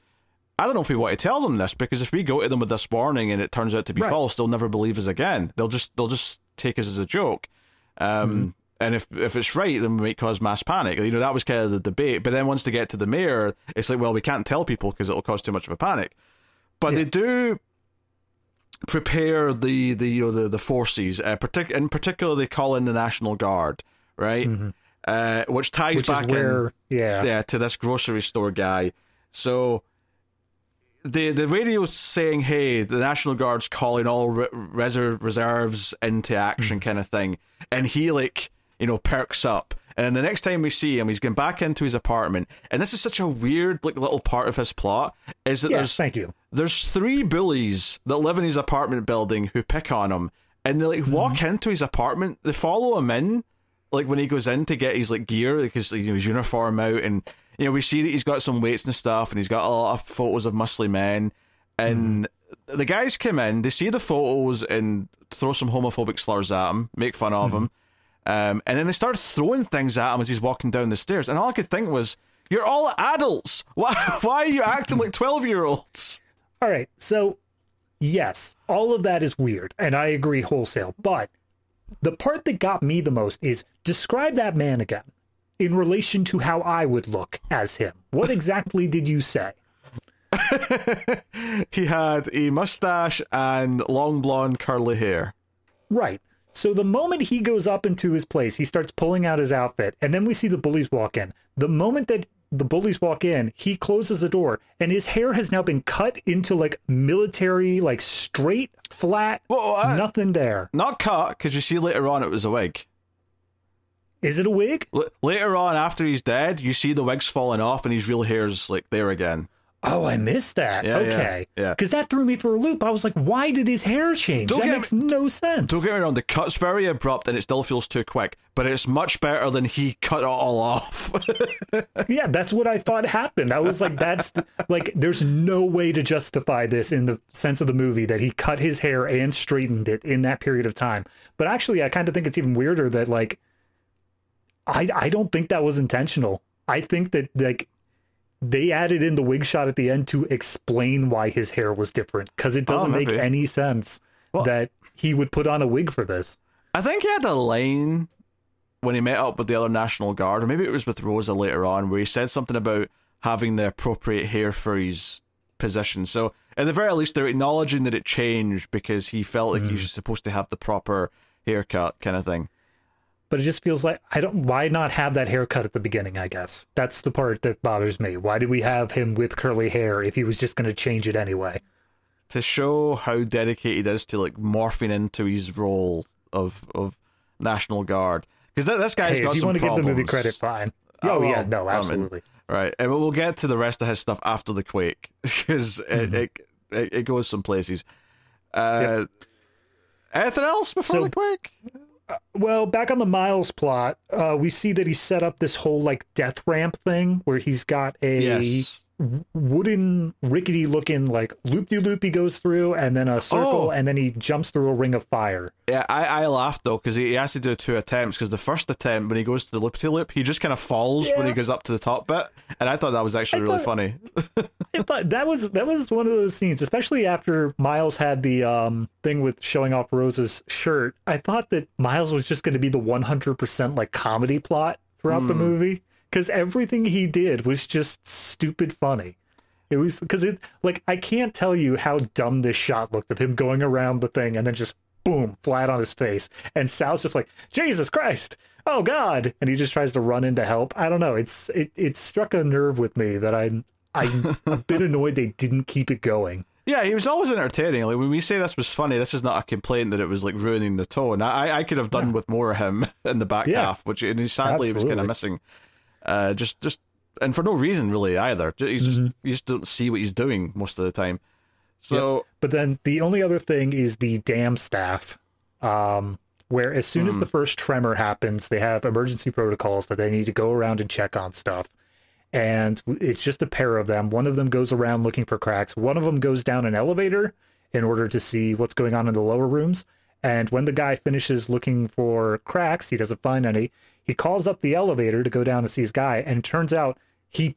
I don't know if we want to tell them this because if we go to them with this warning and it turns out to be Right. false, they'll never believe us again. They'll just they'll just take us as a joke. Um, And if if it's right, then we might cause mass panic. You know that was kind of the debate. But then once they get to the mayor, it's like, well, we can't tell people because it'll cause too much of a panic. But they do prepare the the you know the the forces. Uh, partic- in particular, they call in the National Guard, right? Uh, which ties which back where, in yeah, yeah, to this grocery store guy. So the the radio's saying, "Hey, the National Guard's calling all re- reserve reserves into action," hmm. kind of thing, and he like you know perks up. And the next time we see him, he's going back into his apartment, and this is such a weird like little part of his plot is that yeah. there's Thank you. there's three bullies that live in his apartment building who pick on him, and they like walk mm-hmm. into his apartment. They follow him in, like when he goes in to get his like gear, like his, you know, his uniform out, and you know we see that he's got some weights and stuff, and he's got a lot of photos of muscly men, and the guys come in, they see the photos and throw some homophobic slurs at him, make fun of him, um, and then they start throwing things at him as he's walking down the stairs, and all I could think was. You're all adults. Why? Why are you acting like twelve year olds? All right. So, yes, all of that is weird, and I agree wholesale. But the part that got me the most is describe that man again in relation to how I would look as him. What exactly did you say? he had a mustache and long blonde curly hair. Right. So the moment he goes up into his place, he starts pulling out his outfit, and then we see the bullies walk in. The moment that the bullies walk in, he closes the door, and his hair has now been cut into like military, like straight, flat, Well, I- nothing there. Not cut, because you see later on it was a wig. Is it a wig? L- later on, after he's dead, you see the wig's falling off and his real hair's like there again. Oh, I missed that. Yeah, yeah, okay. yeah. Because that threw me for a loop. I was like, why did his hair change? Don't that makes no sense. Don't get me wrong, the cut's very abrupt and it still feels too quick, but it's much better than he cut it all off. yeah, that's what I thought happened. I was like, that's like, there's no way to justify this in the sense of the movie that he cut his hair and straightened it in that period of time. But actually, I kind of think it's even weirder that like, I I don't think that was intentional. I think that like they added in the wig shot at the end to explain why his hair was different because it doesn't make Oh, maybe. any sense Well- that he would put on a wig for this. I think he had a line when he met up with the other National Guard, or maybe it was with Rosa later on, where he said something about having the appropriate hair for his position. So at the very least, they're acknowledging that it changed because he felt like mm. he was supposed to have the proper haircut, kind of thing. But it just feels like I don't. Why not have that haircut at the beginning? I guess that's the part that bothers me. Why did we have him with curly hair if he was just going to change it anyway? To show how dedicated he is to like morphing into his role of of National Guard because that this guy's hey, got if you want to give the movie credit, fine. Oh, oh yeah, no, absolutely. I mean, right, and we'll get to the rest of his stuff after the quake because mm-hmm. it, it, it goes some places. Uh, yep. Anything else before so, the quake? Well, back on the Miles plot, uh, we see that he set up this whole like death ramp thing where he's got a yes wooden rickety looking like loop de loop he goes through and then a circle oh. and then he jumps through a ring of fire yeah i, I laughed though because he, he has to do two attempts because the first attempt when he goes to the loop de loop he just kind of falls yeah. when he goes up to the top bit and i thought that was actually I really thought, funny i thought that was that was one of those scenes especially after miles had the um thing with showing off Rosa's shirt i thought that miles was just going to be the 100% like comedy plot throughout mm. the hmm. movie because everything he did was just stupid funny. It was because it like I can't tell you how dumb this shot looked of him going around the thing and then just boom flat on his face. And Sal's just like Jesus Christ, oh God, and he just tries to run in to help. I don't know. It's it it struck a nerve with me that I I'm a bit annoyed they didn't keep it going. Yeah, he was always entertaining. Like when we say this was funny, this is not a complaint that it was like ruining the tone. I I could have done yeah. with more of him in the back yeah. half, which and sadly Absolutely. was kind of missing. Uh, just just and for no reason really either. You just mm-hmm. you just don't see what he's doing most of the time. So, yep. but then the only other thing is the dam staff, um, where as soon mm. as the first tremor happens, they have emergency protocols that they need to go around and check on stuff. And it's just a pair of them. One of them goes around looking for cracks. One of them goes down an elevator in order to see what's going on in the lower rooms. And when the guy finishes looking for cracks, he doesn't find any. He calls up the elevator to go down to see his guy, and it turns out he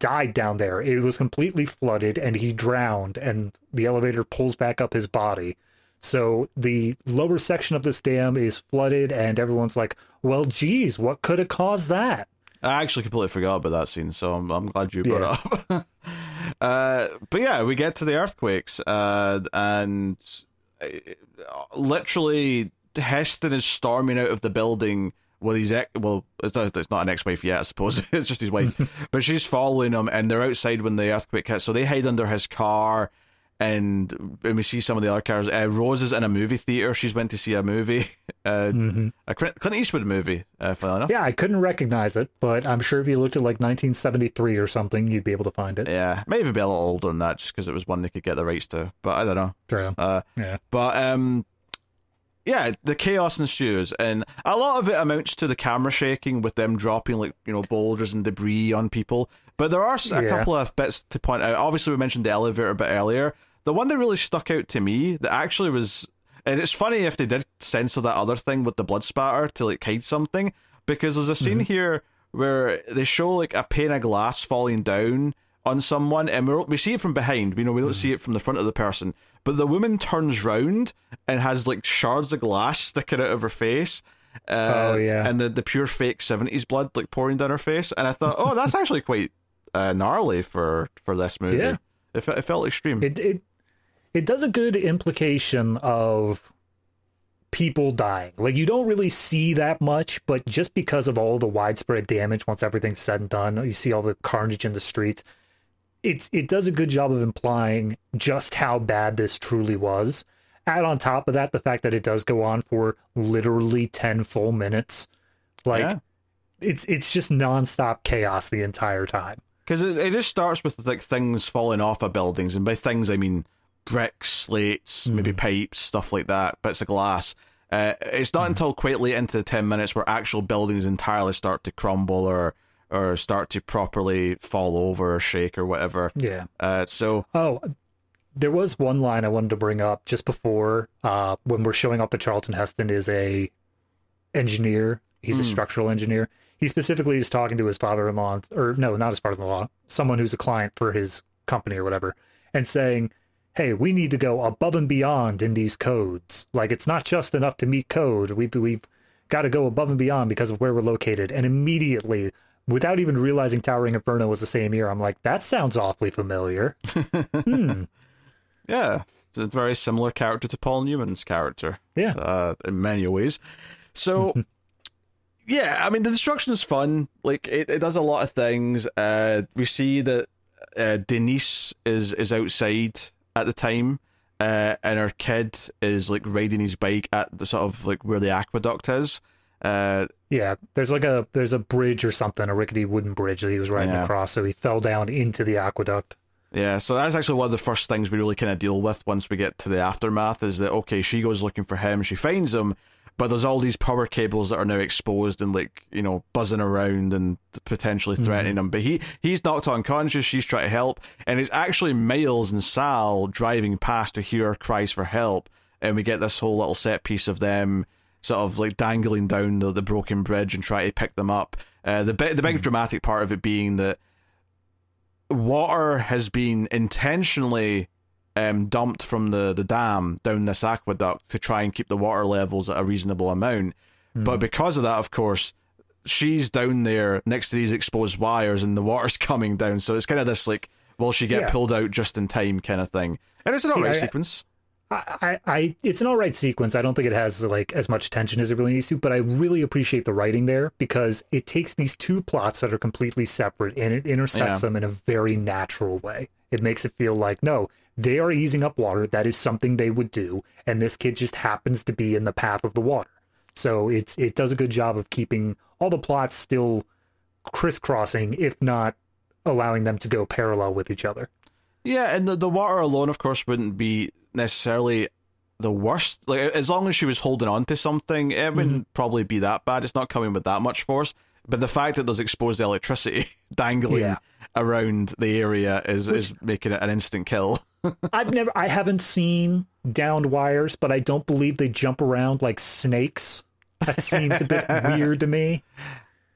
died down there. It was completely flooded and he drowned, and the elevator pulls back up his body. So the lower section of this dam is flooded, and everyone's like, well, geez, what could have caused that? I actually completely forgot about that scene, so I'm, I'm glad you brought yeah. it up. uh, but yeah, we get to the earthquakes, uh, and uh, literally Heston is storming out of the building well, he's ex- well, it's not, it's not an ex-wife yet, I suppose. it's just his wife, but she's following him, and they're outside when the earthquake hits. So they hide under his car, and, and we see some of the other cars. Uh, Rosa is in a movie theater. She's went to see a movie, uh, mm-hmm. a Clint Eastwood movie. Uh, enough. Yeah, I couldn't recognize it, but I'm sure if you looked at like 1973 or something, you'd be able to find it. Yeah, maybe be a little older than that, just because it was one they could get the rights to. But I don't know. True. Uh, yeah. But um, yeah, the chaos ensues, and a lot of it amounts to the camera shaking with them dropping like you know boulders and debris on people. But there are a yeah. couple of bits to point out. Obviously, we mentioned the elevator a bit earlier. The one that really stuck out to me that actually was, and it's funny if they did censor that other thing with the blood spatter to like hide something, because there's a scene mm-hmm. here where they show like a pane of glass falling down on someone, and we we see it from behind. We know we don't mm-hmm. see it from the front of the person, but the woman turns round and has like shards of glass sticking out of her face. Uh, oh yeah, and the the pure fake seventies blood like pouring down her face, and I thought, oh, that's actually quite uh, gnarly for for this movie. Yeah. It, it felt extreme. It it it does a good implication of people dying. Like you don't really see that much, but just because of all the widespread damage once everything's said and done, you see all the carnage in the streets it's it does a good job of implying just how bad this truly was. Add on top of that the fact that it does go on for literally 10 full minutes. Like yeah. it's it's just nonstop chaos the entire time. Because it, it just starts with like things falling off of buildings, and by things I mean bricks, slates, mm. maybe pipes, stuff like that, bits of glass. Uh, it's not mm. until quite late into the 10 minutes where actual buildings entirely start to crumble or or start to properly fall over or shake or whatever. Yeah. Uh, so. Oh, there was one line I wanted to bring up just before uh, when we're showing off that Charlton Heston is a engineer. He's mm. a hmm. structural engineer. He specifically is talking to his father-in-law, or no, not his father-in-law, someone who's a client for his company or whatever, and saying, "Hey, we need to go above and beyond in these codes. Like it's not just enough to meet code. We've we've got to go above and beyond because of where we're located. And immediately, without even realizing Towering Inferno was the same year, I'm like, that sounds awfully familiar. hmm. Yeah, it's a very similar character to Paul Newman's character. Yeah. uh, in many ways. So, yeah, I mean, the destruction is fun. Like, it, it does a lot of things. Uh, we see that uh, Denise is is outside at the time, uh, and her kid is like riding his bike at the sort of like where the aqueduct is. Uh, Yeah, there's like a there's a bridge or something, a rickety wooden bridge that he was riding Yeah. across, so he fell down into the aqueduct. Yeah, so that's actually one of the first things we really kind of deal with once we get to the aftermath is that okay, she goes looking for him, she finds him, but there's all these power cables that are now exposed and like you know buzzing around and potentially threatening him. But he he's knocked unconscious. She's trying to help, and it's actually Miles and Sal driving past to hear her cries for help, and we get this whole little set piece of them sort of like dangling down the, the broken bridge and try to pick them up. Uh, the the big dramatic part of it being that water has been intentionally um, dumped from the, the dam down this aqueduct to try and keep the water levels at a reasonable amount. But because of that, of course, she's down there next to these exposed wires and the water's coming down. So it's kind of this like, will she get Yeah. pulled out just in time kind of thing. And it's an alright sequence. I, I, it's an all right sequence. I don't think it has like as much tension as it really needs to, but I really appreciate the writing there because it takes these two plots that are completely separate and it intersects Yeah. them in a very natural way. It makes it feel like no, they are easing up water. That is something they would do, and this kid just happens to be in the path of the water. So it's it does a good job of keeping all the plots still crisscrossing, if not allowing them to go parallel with each other. Yeah, and the, the water alone, of course, wouldn't be necessarily the worst. Like as long as she was holding on to something, it wouldn't mm-hmm. probably be that bad. It's not coming with that much force. But the fact that there's exposed electricity dangling Yeah. around the area is is making it an instant kill. I've never, I haven't seen downed wires, but I don't believe they jump around like snakes. That seems a bit weird to me.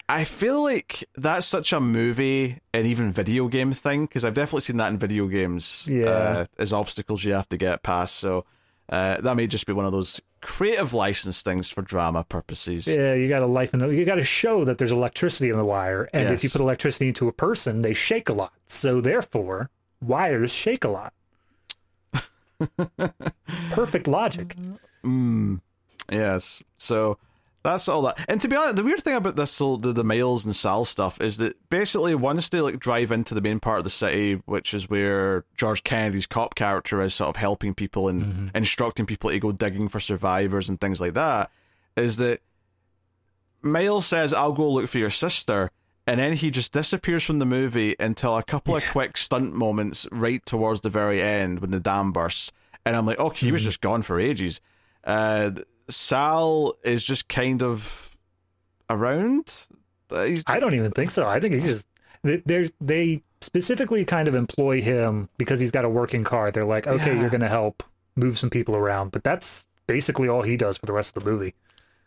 I feel like that's such a movie and even video game thing because I've definitely seen that in video games. Yeah. uh, as obstacles you have to get past. So uh, that may just be one of those creative license things for drama purposes. Yeah, you got to life in, the, you got to show that there's electricity in the wire, and if you put electricity into a person, they shake a lot. So therefore, wires shake a lot. Perfect logic. Mm, yes. So that's all that. And to be honest, the weird thing about this the, the Miles and Sal stuff is that basically once they like drive into the main part of the city, which is where George Kennedy's cop character is sort of helping people and instructing people to go digging for survivors and things like that, is that Miles says, I'll go look for your sister. And then he just disappears from the movie until a couple of quick stunt moments right towards the very end when the dam bursts. And I'm like, okay, he was just gone for ages. Uh, Sal is just kind of around. Uh, He's, I don't even think so. I think he's just they- there's they specifically kind of employ him because he's got a working car. They're like, okay, Yeah. you're going to help move some people around, but that's basically all he does for the rest of the movie.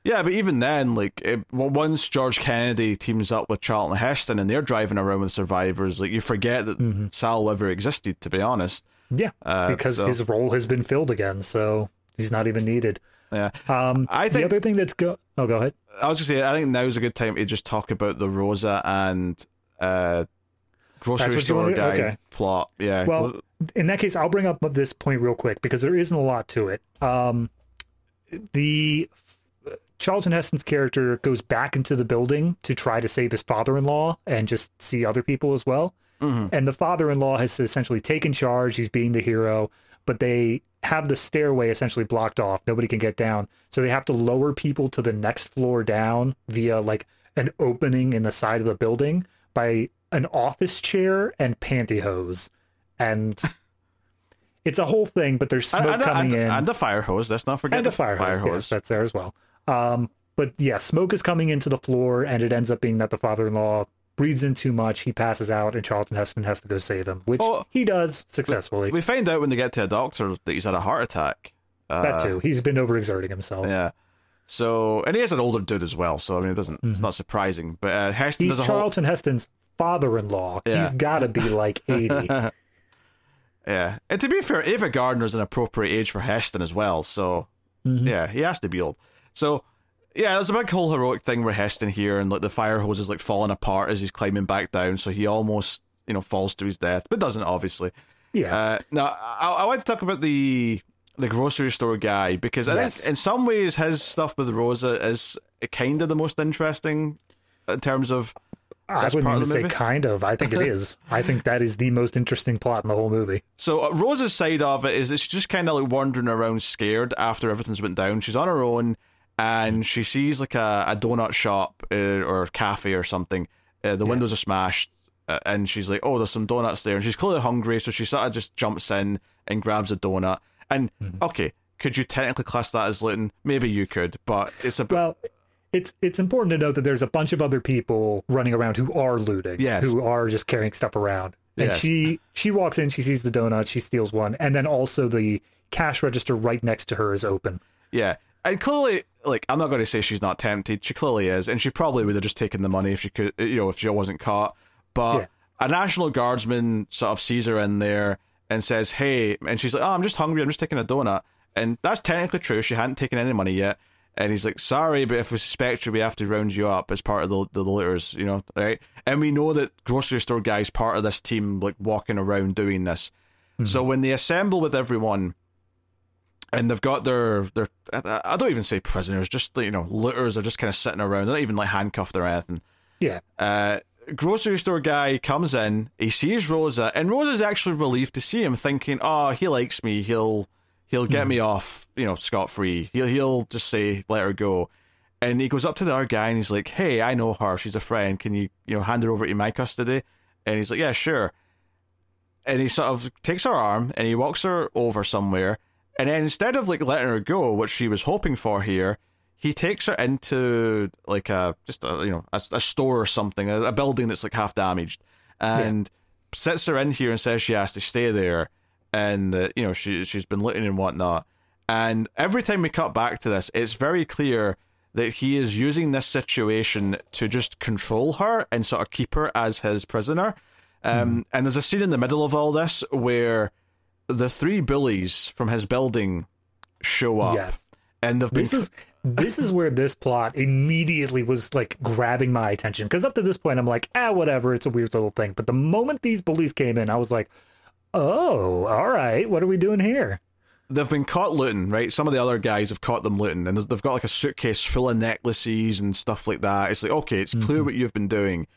yeah, but even then, like it, well, once George Kennedy teams up with Charlton Heston and they're driving around with survivors, like you forget that Sal ever existed. To be honest, Yeah, Uh, because so- his role has been filled again, so he's not even needed. Yeah. Um, I the think- other thing that's go oh go ahead. I was gonna say, I think now's a good time to just talk about the Rosa and uh, grocery store guy okay. plot. Yeah. Well, in that case, I'll bring up this point real quick because there isn't a lot to it. Um, the Charlton Heston's character goes back into the building to try to save his father-in-law and just see other people as well. Mhm. And the father-in-law has essentially taken charge. He's being the hero, but they have the stairway essentially blocked off. Nobody can get down, so they have to lower people to the next floor down via like an opening in the side of the building by an office chair and pantyhose, and it's a whole thing. But there's smoke and, coming and, in and a fire hose. Let's not forget and the a fire hose. fire Yes, that's there as well. Um, but yeah, smoke is coming into the floor, and it ends up being that the father-in-law breathes in too much. He passes out, and Charlton Heston has to go save him, which Oh. he does successfully. We find out when they get to a doctor that he's had a heart attack. Uh, that too. He's been overexerting himself. Yeah. So, and he is an older dude as well. So I mean, it doesn't. It's not surprising. But uh, Heston Mm-hmm. He's a whole. Charlton Heston's father-in-law. Yeah. He's got to be like eighty. Yeah. And to be fair, Ava Gardner's an appropriate age for Heston as well. So Mhm. yeah, he has to be old. So Yeah, there's a big whole heroic thing where Heston here, and like the fire hose is like falling apart as he's climbing back down, so he almost you know falls to his death, but doesn't obviously. Yeah. Uh, now I, I want to talk about the the grocery store guy because I Yes. think in some ways his stuff with Rosa is kind of the most interesting in terms of I wouldn't even say kind of. I think it is. I think that is the most interesting plot in the whole movie. So uh, Rosa's side of it is that she's just kind of like wandering around scared after everything's went down. She's on her own and she sees like a, a donut shop uh, or cafe or something. Uh, the windows are smashed uh, and she's like, "Oh, there's some donuts there." And she's clearly hungry, so she sort of just jumps in and grabs a donut. And okay, could you technically class that as looting? Maybe you could, but it's a bit. Well, it's it's important to note that there's a bunch of other people running around who are looting, Yes. who are just carrying stuff around. And Yes. she she walks in, she sees the donut, she steals one, and then also the cash register right next to her is open. Yeah. And clearly, like, I'm not going to say she's not tempted. She clearly is, and she probably would have just taken the money if she could, you know, if she wasn't caught. But Yeah. a national guardsman sort of sees her in there and says, "Hey," and she's like, "Oh, I'm just hungry. I'm just taking a donut." And that's technically true. She hadn't taken any money yet. And he's like, "Sorry, but if we suspect you, we have to round you up as part of the the looters, you know, right?" And we know that grocery store guy's part of this team, like walking around doing this. Mm-hmm. So when they assemble with everyone, and they've got their their I don't even say prisoners, just you know looters. They're just kind of sitting around. They're not even like handcuffed or anything. Yeah. Uh, grocery store guy comes in. He sees Rosa, and Rosa's actually relieved to see him, thinking, "Oh, he likes me. He'll he'll get me off, you know, scot free. He'll he'll just say let her go." And he goes up to the other guy and he's like, "Hey, I know her. She's a friend. Can you you know hand her over to my custody?" And he's like, "Yeah, sure." And he sort of takes her arm and he walks her over somewhere. And then instead of like letting her go, which she was hoping for here, he takes her into like a just a you know a, a store or something, a, a building that's like half damaged, and sits her in here and says she has to stay there, and uh, you know she she's been looting and whatnot. And every time we cut back to this, it's very clear that he is using this situation to just control her and sort of keep her as his prisoner. Um, And there's a scene in the middle of all this where the three bullies from his building show up, Yes. and they've been This is this is where this plot immediately was like grabbing my attention because up to this point I'm like, ah, whatever, it's a weird little thing. But the moment these bullies came in, I was like, oh, all right, what are we doing here? they've been caught looting, right? Some of the other guys have caught them looting, and they've got like a suitcase full of necklaces and stuff like that. It's like, okay, it's clear what you've been doing.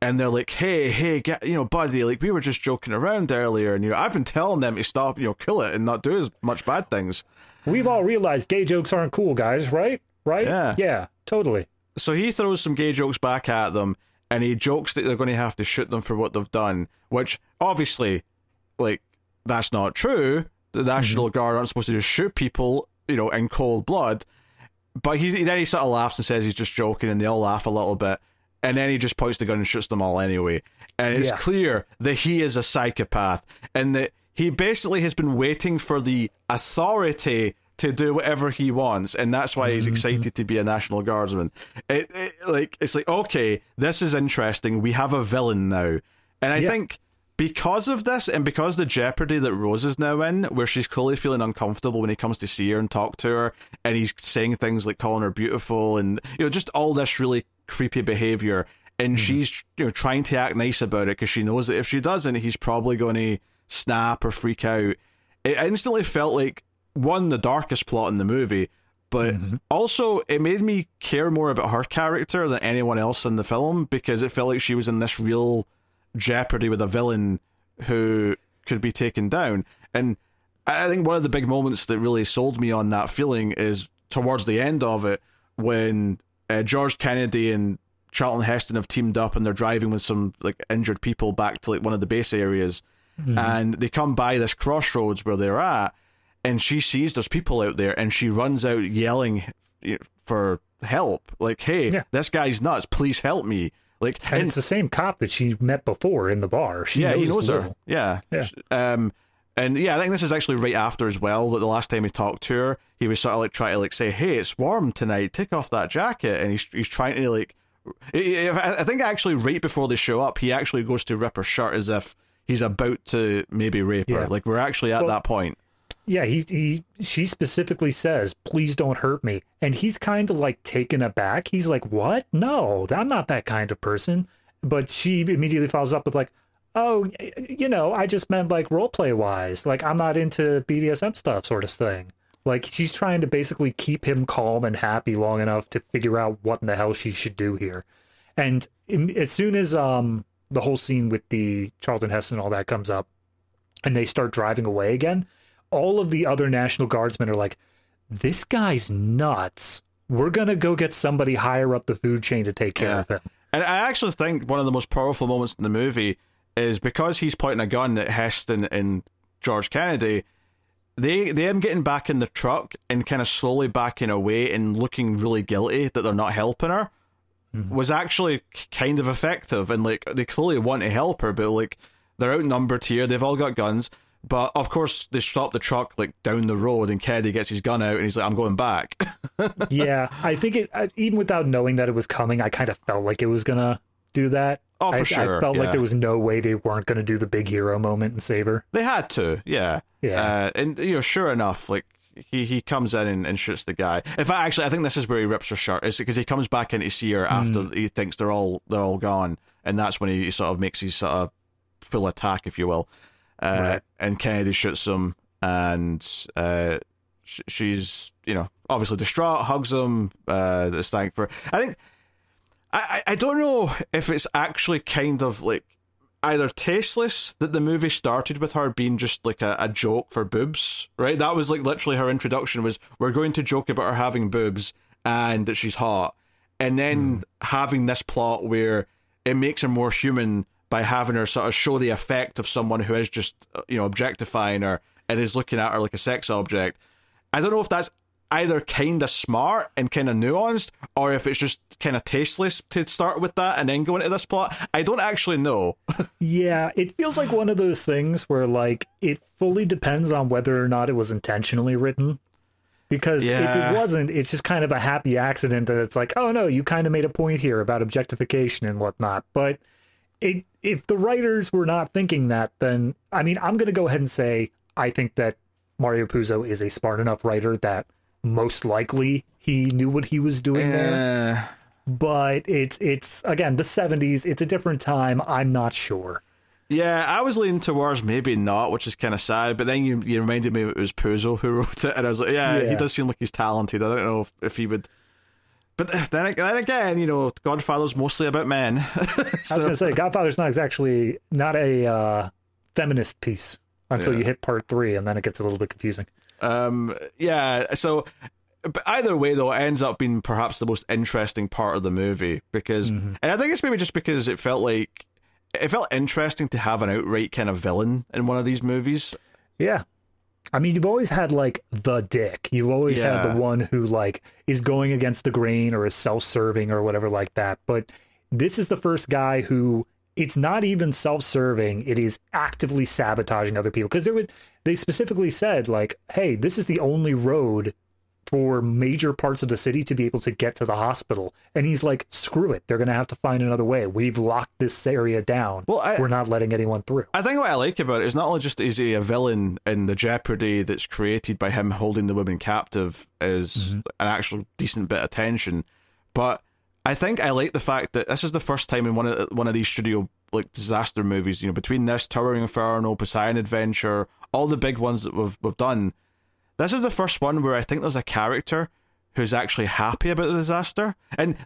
And they're like, hey, hey, get, you know, buddy, like we were just joking around earlier, and you know, I've been telling them to stop, you know, kill it and not do as much bad things. We've all realized gay jokes aren't cool, guys, right? Right? Yeah. Yeah, totally. So he throws some gay jokes back at them, and he jokes that they're going to have to shoot them for what they've done, which obviously, like, that's not true. The National mm-hmm. Guard aren't supposed to just shoot people, you know, in cold blood. But he then he sort of laughs and says he's just joking, and they all laugh a little bit. And then he just points the gun and shoots them all anyway. And it's Yeah. clear that he is a psychopath, and that he basically has been waiting for the authority to do whatever he wants, and that's why he's mm-hmm. excited to be a National Guardsman. It, it like it's like okay, this is interesting. We have a villain now, and I Yeah. think because of this, and because the jeopardy that Rose is now in, where she's clearly feeling uncomfortable when he comes to see her and talk to her, and he's saying things like calling her beautiful, and you know just all this really creepy behavior, and hmm. she's you know trying to act nice about it because she knows that if she doesn't, he's probably going to snap or freak out. It instantly felt like one the darkest plot in the movie, but mm-hmm. also it made me care more about her character than anyone else in the film because it felt like she was in this real jeopardy with a villain who could be taken down. And I think one of the big moments that really sold me on that feeling is towards the end of it when uh, George Kennedy and Charlton Heston have teamed up and they're driving with some like injured people back to like one of the base areas, and they come by this crossroads where they're at, and she sees there's people out there, and she runs out yelling for help, like, "Hey, Yeah. this guy's nuts! Please help me!" Like, And, it's the same cop that she met before in the bar. She yeah, knows he knows her. Yeah. Yeah. Um, and yeah, I think this is actually right after as well. That the last time he talked to her, he was sort of like trying to like say, "Hey, it's warm tonight. Take off that jacket." And he's he's trying to like, I think actually right before they show up, he actually goes to rip her shirt as if he's about to maybe rape Yeah. her. Like we're actually at Well- that point. Yeah, he he she specifically says, "Please don't hurt me," and he's kind of like taken aback. He's like, "What? No, I'm not that kind of person." But she immediately follows up with like, "Oh, you know, I just meant like role play wise. Like I'm not into BDSM stuff, sort of thing." Like she's trying to basically keep him calm and happy long enough to figure out what in the hell she should do here. And as soon as um the whole scene with the Charlton Heston and all that comes up, and they start driving away again, all of the other National Guardsmen are like, "This guy's nuts. We're gonna go get somebody higher up the food chain to take care Yeah. of him." And I actually think one of the most powerful moments in the movie is because he's pointing a gun at Heston and George Kennedy. They they them getting back in the truck and kind of slowly backing away and looking really guilty that they're not helping her mm-hmm. was actually kind of effective. And like they clearly want to help her, but like they're outnumbered here. They've all got guns. But of course, they stop the truck like down the road, and Kennedy gets his gun out, and he's like, "I'm going back." yeah, I think it. Even without knowing that it was coming, I kind of felt like it was gonna do that. Oh, for I, sure, I felt yeah. like there was no way they weren't gonna do the big hero moment and save her. They had to, yeah. Yeah. Uh, and you know, sure enough, like he he comes in and, and shoots the guy. In fact, actually, I think this is where he rips her shirt. Is because he comes back in to see her after Hmm. he thinks they're all they're all gone, and that's when he sort of makes his sort of full attack, if you will. Uh, Right. And Kennedy shoots him, and uh, sh- she's you know obviously distraught, hugs him, uh, is thankful. I think I I don't know if it's actually kind of like either tasteless that the movie started with her being just like a, a joke for boobs, right? That was like literally her introduction was we're going to joke about her having boobs and that she's hot. And then having this plot where it makes her more human by having her sort of show the effect of someone who is just uh, you know objectifying her and is looking at her like a sex object. I don't know if that's either kind of smart and kind of nuanced or if it's just kind of tasteless to start with that and then go into this plot. I don't actually know. Yeah, it feels like one of those things where like it fully depends on whether or not it was intentionally written. Because if it wasn't, it's just kind of a happy accident that it's like, oh no, you kind of made a point here about objectification and whatnot. But it, if the writers were not thinking that, then I mean, I'm going to go ahead and say I think that Mario Puzo is a smart enough writer that most likely he knew what he was doing there. Uh, But it's it's again the 70s. It's a different time. I'm not sure. yeah, I was leaning towards maybe not, which is kind of sad. But then you you reminded me it was Puzo who wrote it, and I was like, yeah, he does seem like he's talented. I don't know if, if he would. But then, then again, you know, Godfather's mostly about men. I was gonna say Godfather's not actually not a uh, feminist piece until Yeah. you hit part three, and then it gets a little bit confusing. Um, yeah, so but either way though, it ends up being perhaps the most interesting part of the movie because, Mm-hmm. and I think it's maybe just because it felt like it felt interesting to have an outright kind of villain in one of these movies. Yeah. I mean, you've always had like the dick. You've always had the one who like is going against the grain or is self-serving or whatever like that. But this is the first guy who it's not even self-serving. It is actively sabotaging other people because there would they specifically said like, "Hey, this is the only road for major parts of the city to be able to get to the hospital." And he's like, "Screw it. They're going to have to find another way. We've locked this area down. Well, I- We're not letting anyone through." I think what I like about it is not only just is he a villain in the jeopardy that's created by him holding the woman captive is mm-hmm. an actual decent bit of tension, but I think I like the fact that this is the first time in one of one of these studio like disaster movies. You know, between this Towering Inferno, Poseidon Adventure, all the big ones that we've we've done, this is the first one where I think there's a character who's actually happy about the disaster, and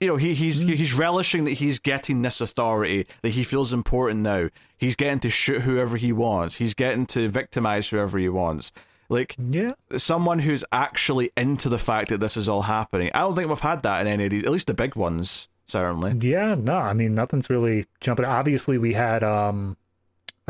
you know he he's he's relishing that he's getting this authority that he feels important now. He's getting to shoot whoever he wants. He's getting to victimize whoever he wants. Like Yeah. someone who's actually into the fact that this is all happening. I don't think we've had that in any of these, at least the big ones, certainly. Yeah, no, I mean nothing's really jumping. Obviously, we had um,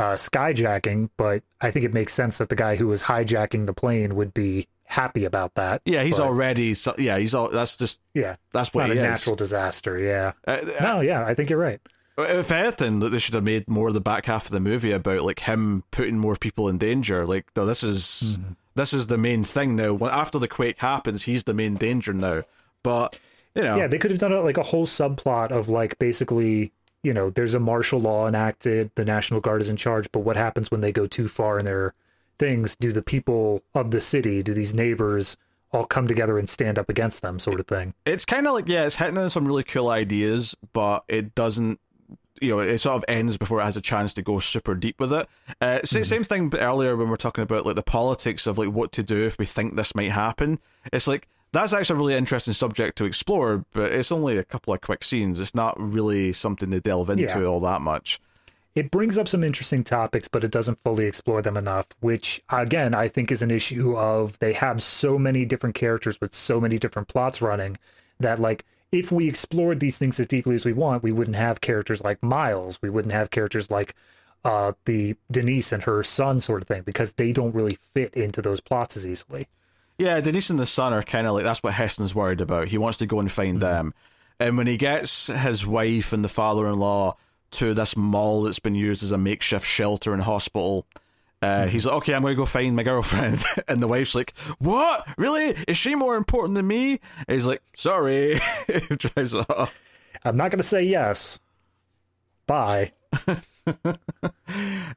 uh, skyjacking, but I think it makes sense that the guy who was hijacking the plane would be happy about that. Yeah, he's But, already. So, yeah, he's all. That's just. yeah. That's It's what not a is. natural disaster. Yeah. Uh, No, yeah, I think you're right. If anything, that they should have made more of the back half of the movie about like him putting more people in danger. Like, no, this is Mm-hmm. this is the main thing now. After the quake happens, he's the main danger now. But you know, Yeah, they could have done like a whole subplot of like basically, you know, there's a martial law enacted, the National Guard is in charge, but what happens when they go too far in their things do the people of the city, do these neighbors all come together and stand up against them, sort of thing. It's kind of like yeah, it's hitting on some really cool ideas, but it doesn't. You know, it sort of ends before it has a chance to go super deep with it. Uh, mm-hmm. Same thing earlier when we are talking about like the politics of like what to do if we think this might happen. It's like that's actually a really interesting subject to explore, but it's only a couple of quick scenes. It's not really something to delve into yeah. all that much. It brings up some interesting topics, but it doesn't fully explore them enough, which again, I think is an issue of they have so many different characters with so many different plots running that like if we explored these things as deeply as we want, we wouldn't have characters like Miles. We wouldn't have characters like uh, the Denise and her son sort of thing because they don't really fit into those plots as easily. Yeah, Denise and the son are kind of like that's what Heston's worried about. He wants to go and find mm-hmm. them, and when he gets his wife and the father-in-law to this mall that's been used as a makeshift shelter and hospital. Uh, mm-hmm. He's like, okay, I'm going to go find my girlfriend. and the wife's like, what? Really? Is she more important than me? And he's like, sorry. drives off. I'm not going to say yes. Bye.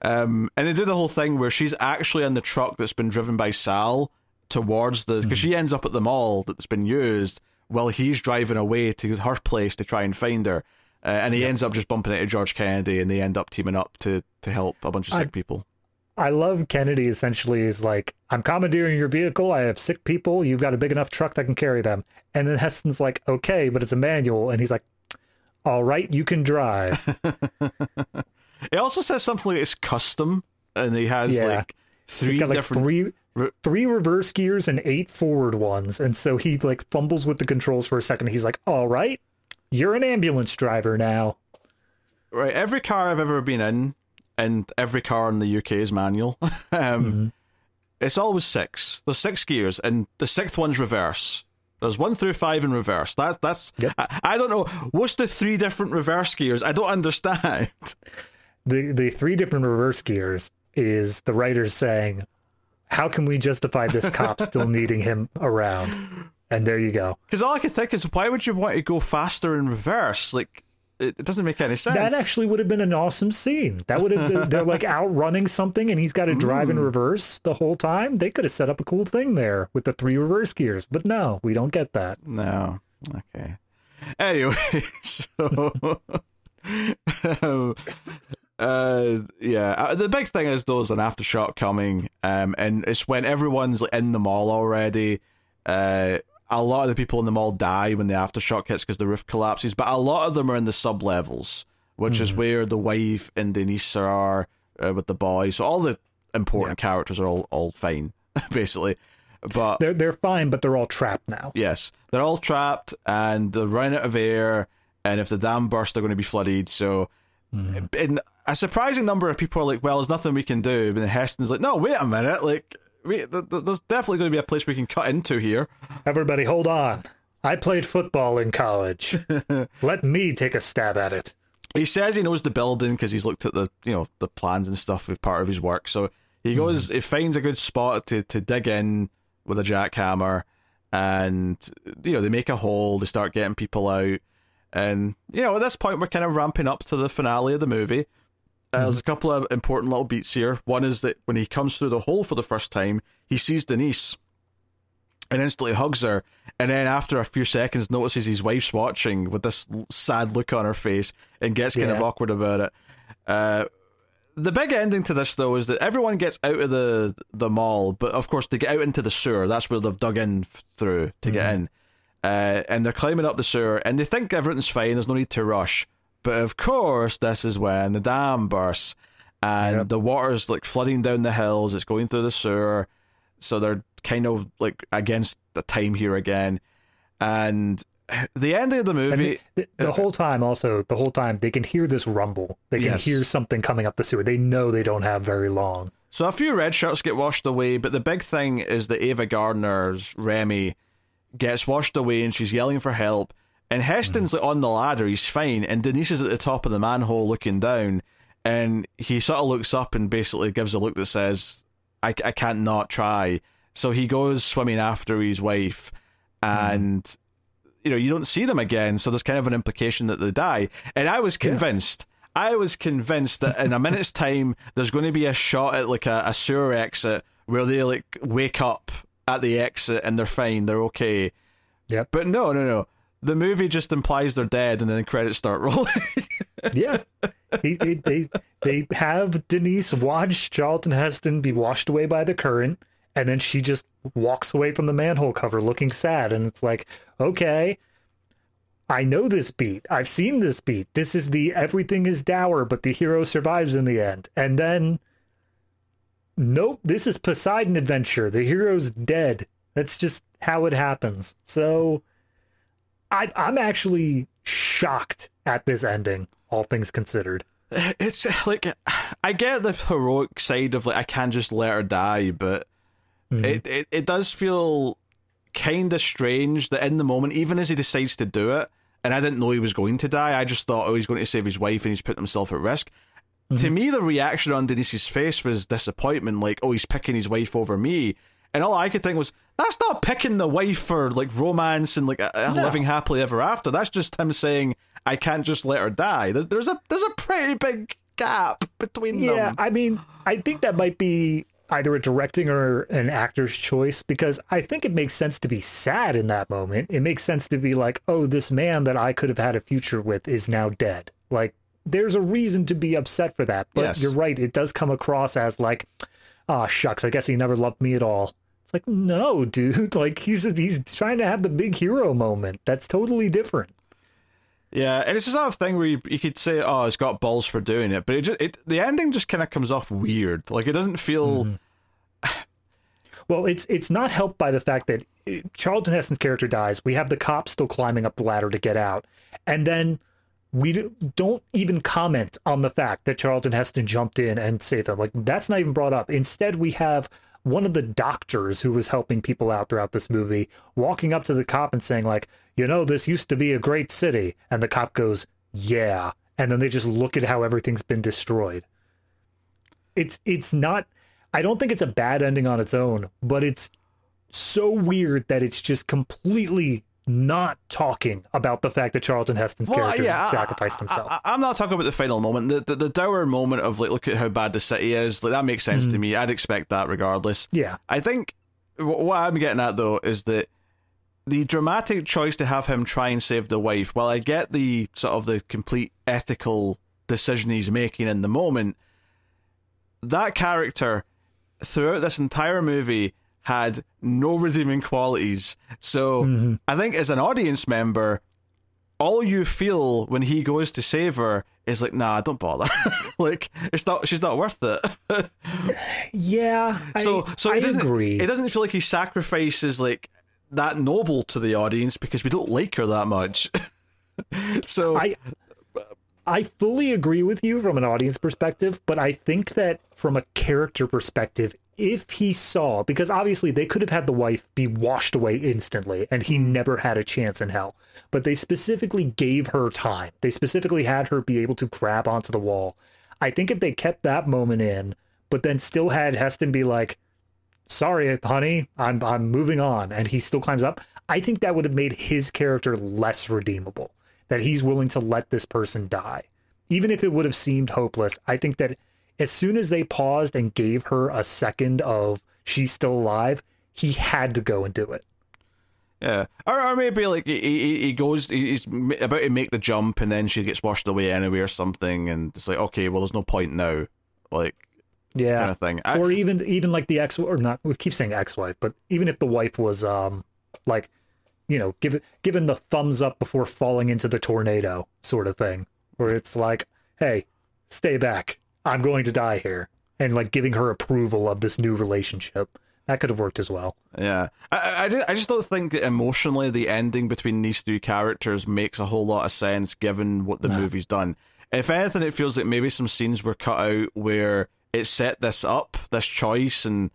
um, and they do the whole thing where she's actually in the truck that's been driven by Sal towards the. Because mm-hmm. she ends up at the mall that's been used while he's driving away to her place to try and find her. Uh, and he yep. ends up just bumping into George Kennedy, and they end up teaming up to to help a bunch of sick I, people. I love Kennedy. Essentially, is like, "I'm commandeering your vehicle. I have sick people. You've got a big enough truck that can carry them." And then Heston's like, "Okay, but it's a manual," and he's like, "All right, you can drive." it also says something like it's custom, and he has yeah. like three got, like, different three three reverse gears and eight forward ones, and so he like fumbles with the controls for a second. He's like, "All right, you're an ambulance driver now. Right. Every car I've ever been in, and every car in the UK is manual. um, mm-hmm. It's always six. There's six gears, and the sixth one's reverse. There's one through five in reverse. That's that's. Yep. I, I, don't know. What's the three different reverse gears? I don't understand. The the three different reverse gears is the writers saying, "How can we justify this cop still needing him around?" And there you go. Because all I can think is, why would you want to go faster in reverse? Like, it, it doesn't make any sense. That actually would have been an awesome scene. That would have been, they're like outrunning something and he's got to drive in mm. reverse the whole time. They could have set up a cool thing there with the three reverse gears, but no, we don't get that. No. Okay. Anyway, so um, uh yeah uh, the big thing is there's an aftershock coming um and it's when everyone's in the mall already uh a lot of the people in the mall die when the aftershock hits because the roof collapses, but a lot of them are in the sub levels, which mm-hmm. is where the wife and Denise are uh, with the boy. So all the important yeah. characters are all, all fine, basically. But they're they're fine, but they're all trapped now. Yes, they're all trapped and they're running out of air. And if the dam bursts, they're going to be flooded. So, mm. a surprising number of people are like, "Well, there's nothing we can do." But Heston's like, "No, wait a minute! Like, we, th- th- there's definitely going to be a place we can cut into here. Everybody, hold on. I played football in college. Let me take a stab at it. He says he knows the building because he's looked at the you know the plans and stuff with part of his work. So he hmm. goes, mm. he finds a good spot to to dig in with a jackhammer, and you know they make a hole. They start getting people out, and you know at this point we're kind of ramping up to the finale of the movie. Uh, there's a couple of important little beats here. One is that when he comes through the hole for the first time, he sees Denise and instantly hugs her. And then after a few seconds, notices his wife's watching with this sad look on her face and gets kind yeah. of awkward about it. Uh, the big ending to this, though, is that everyone gets out of the the mall, but of course, to get out into the sewer, that's where they've dug in through to mm-hmm. get in. Uh, and they're climbing up the sewer, and they think everything's fine. There's no need to rush. But of course, this is when the dam bursts and yep. the water's like flooding down the hills. It's going through the sewer, so they're kind of like against the time here again. And the ending of the movie, the, the, the, whole time, also the whole time, they can hear this rumble. They can yes. hear something coming up the sewer. They know they don't have very long. So a few red shirts get washed away, but the big thing is that Ava Gardner's Remy gets washed away and she's yelling for help and Heston's mm. like on the ladder, he's fine, and Denise is at the top of the manhole looking down, and he sort of looks up and basically gives a look that says, "I, I can't not try." So he goes swimming after his wife, and mm. you know you don't see them again. So there's kind of an implication that they die, and I was convinced. Yeah. I was convinced that in a minute's time there's going to be a shot at like a, a sewer exit where they like wake up at the exit uh, and they're fine, they're okay. Yeah. But no, no, no. The movie just implies they're dead, and then credits start rolling. yeah, he, he, they they have Denise watch Charlton Heston be washed away by the current, and then she just walks away from the manhole cover looking sad, and it's like, okay, I know this beat. I've seen this beat. This is the everything is dour, but the hero survives in the end. And then, nope, this is Poseidon adventure. The hero's dead. That's just how it happens. So, I, I'm actually shocked at this ending, all things considered. It's like I get the heroic side of like I can't just let her die, but mm-hmm. it, it it does feel kind of strange that in the moment, even as he decides to do it, and I didn't know he was going to die, I just thought, oh, he's going to save his wife and he's putting himself at risk. Mm-hmm. To me, the reaction on Denise's face was disappointment, like, oh, he's picking his wife over me. And all I could think was, that's not picking the wife for like romance and like no. living happily ever after. That's just him saying, I can't just let her die. There's, there's a there's a pretty big gap between yeah, them. Yeah, I mean, I think that might be either a directing or an actor's choice because I think it makes sense to be sad in that moment. It makes sense to be like, oh, this man that I could have had a future with is now dead. Like, there's a reason to be upset for that. But yes. you're right, it does come across as like, oh, shucks, I guess he never loved me at all. It's like, no, dude. Like, he's he's trying to have the big hero moment. That's totally different. Yeah, and it's a sort of thing where you, you could say, "Oh, it's got balls for doing it," but it just it the ending just kind of comes off weird. Like it doesn't feel. Mm. well, it's it's not helped by the fact that uh, Charlton Heston's character dies. We have the cop still climbing up the ladder to get out, and then we don't even comment on the fact that Charlton Heston jumped in and saved them. Like that's not even brought up. Instead, we have one of the doctors who was helping people out throughout this movie walking up to the cop and saying like you know this used to be a great city and the cop goes yeah and then they just look at how everything's been destroyed it's it's not i don't think it's a bad ending on its own but it's so weird that it's just completely not talking about the fact that Charlton Heston's well, character yeah, sacrificed himself. I, am not talking about the final moment. The, the, the dour moment of like, look at how bad the city is. Like that makes sense mm. to me. I'd expect that regardless. Yeah. I think what I'm getting at though is that the dramatic choice to have him try and save the wife. While I get the sort of the complete ethical decision he's making in the moment, that character throughout this entire movie had no redeeming qualities. So mm-hmm. I think as an audience member, all you feel when he goes to save her is like, nah, don't bother. like it's not she's not worth it. yeah. So so I it doesn't, agree. It doesn't feel like he sacrifices like that noble to the audience because we don't like her that much. so I I fully agree with you from an audience perspective, but I think that from a character perspective, if he saw, because obviously they could have had the wife be washed away instantly and he never had a chance in hell, but they specifically gave her time. They specifically had her be able to grab onto the wall. I think if they kept that moment in, but then still had Heston be like, sorry, honey, I'm, I'm moving on, and he still climbs up, I think that would have made his character less redeemable. That he's willing to let this person die. Even if it would have seemed hopeless, I think that as soon as they paused and gave her a second of she's still alive, he had to go and do it. Yeah, or, or maybe like he, he goes, he's about to make the jump, and then she gets washed away anyway, or something, and it's like, okay, well, there's no point now, like, yeah, kind of thing. I, or even even like the ex or not, we keep saying ex-wife, but even if the wife was um like, you know, give given the thumbs up before falling into the tornado, sort of thing, where it's like, hey, stay back, I'm going to die here, and like giving her approval of this new relationship. That could have worked as well. Yeah, I, I, just, I just don't think that emotionally the ending between these two characters makes a whole lot of sense given what the nah. movie's done. If anything, it feels like maybe some scenes were cut out where it set this up, this choice, and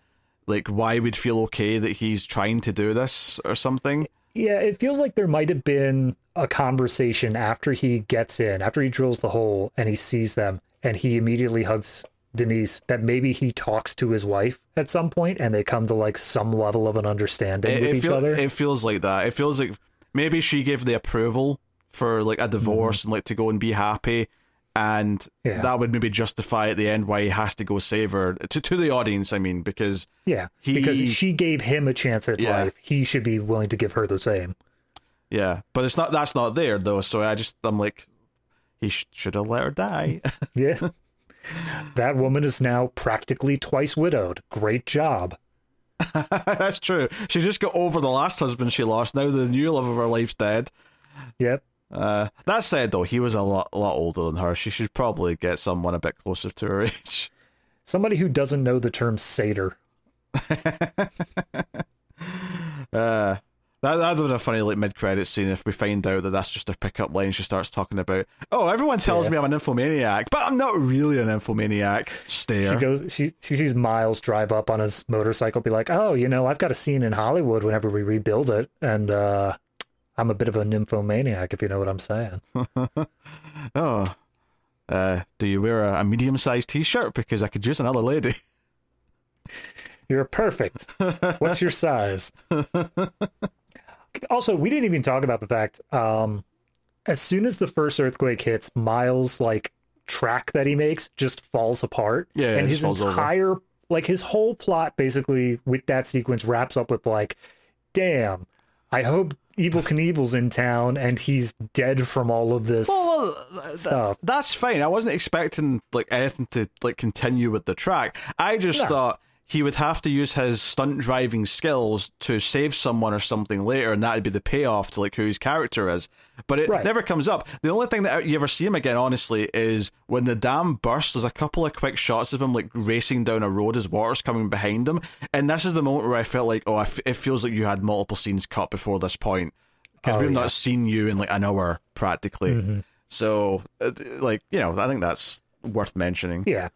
like why we'd feel okay that he's trying to do this or something. Yeah, it feels like there might have been a conversation after he gets in, after he drills the hole and he sees them, and he immediately hugs Denise that maybe he talks to his wife at some point and they come to like some level of an understanding it, with it each feel, other. It feels like that. It feels like maybe she gave the approval for like a divorce mm-hmm. and like to go and be happy and Yeah. that would maybe justify at the end why he has to go save her to to the audience. I mean, because Yeah, He- because she gave him a chance at Yeah. life. He should be willing to give her the same. yeah, but it's not that's not there though. So I just I'm like, he sh- should have let her die. Yeah. that woman is now practically twice widowed. Great job. that's true. She just got over the last husband she lost. Now the new love of her life's dead. Yep. Uh, that said, though, he was a lot, a lot older than her. She should probably get someone a bit closer to her age. Somebody who doesn't know the term satyr. Uh, that that'd have been a funny like mid credit scene if we find out that that's just her pickup line. She starts talking about, oh, everyone tells Yeah. me I'm an nymphomaniac, but I'm not really an nymphomaniac. Stare. She goes she she sees Miles drive up on his motorcycle, be like, Oh, you know, I've got a scene in Hollywood whenever we rebuild it, and uh I'm a bit of a nymphomaniac, if you know what I'm saying. oh, uh, do you wear a, a medium sized T-shirt because I could use another lady? You're perfect. What's your size? also, we didn't even talk about the fact, um, as soon as the first earthquake hits, Miles like track that he makes just falls apart. Yeah, and his falls over. entire like his whole plot basically with that sequence wraps up with like, damn, I hope Evel Knievel's in town and he's dead from all of this Well, th- stuff. that's fine. I wasn't expecting like anything to like continue with the track. I just No. thought he would have to use his stunt driving skills to save someone or something later, and that'd be the payoff to like who his character is. But it Right. never comes up. The only thing that you ever see him again, honestly, is when the dam bursts. There's a couple of quick shots of him like racing down a road as water's coming behind him, and this is the moment where I felt like, oh, I f- it feels like you had multiple scenes cut before this point because Oh, we've yeah. not seen you in like an hour practically. Mm-hmm. So, uh, like, you know, I think that's worth mentioning. Yeah.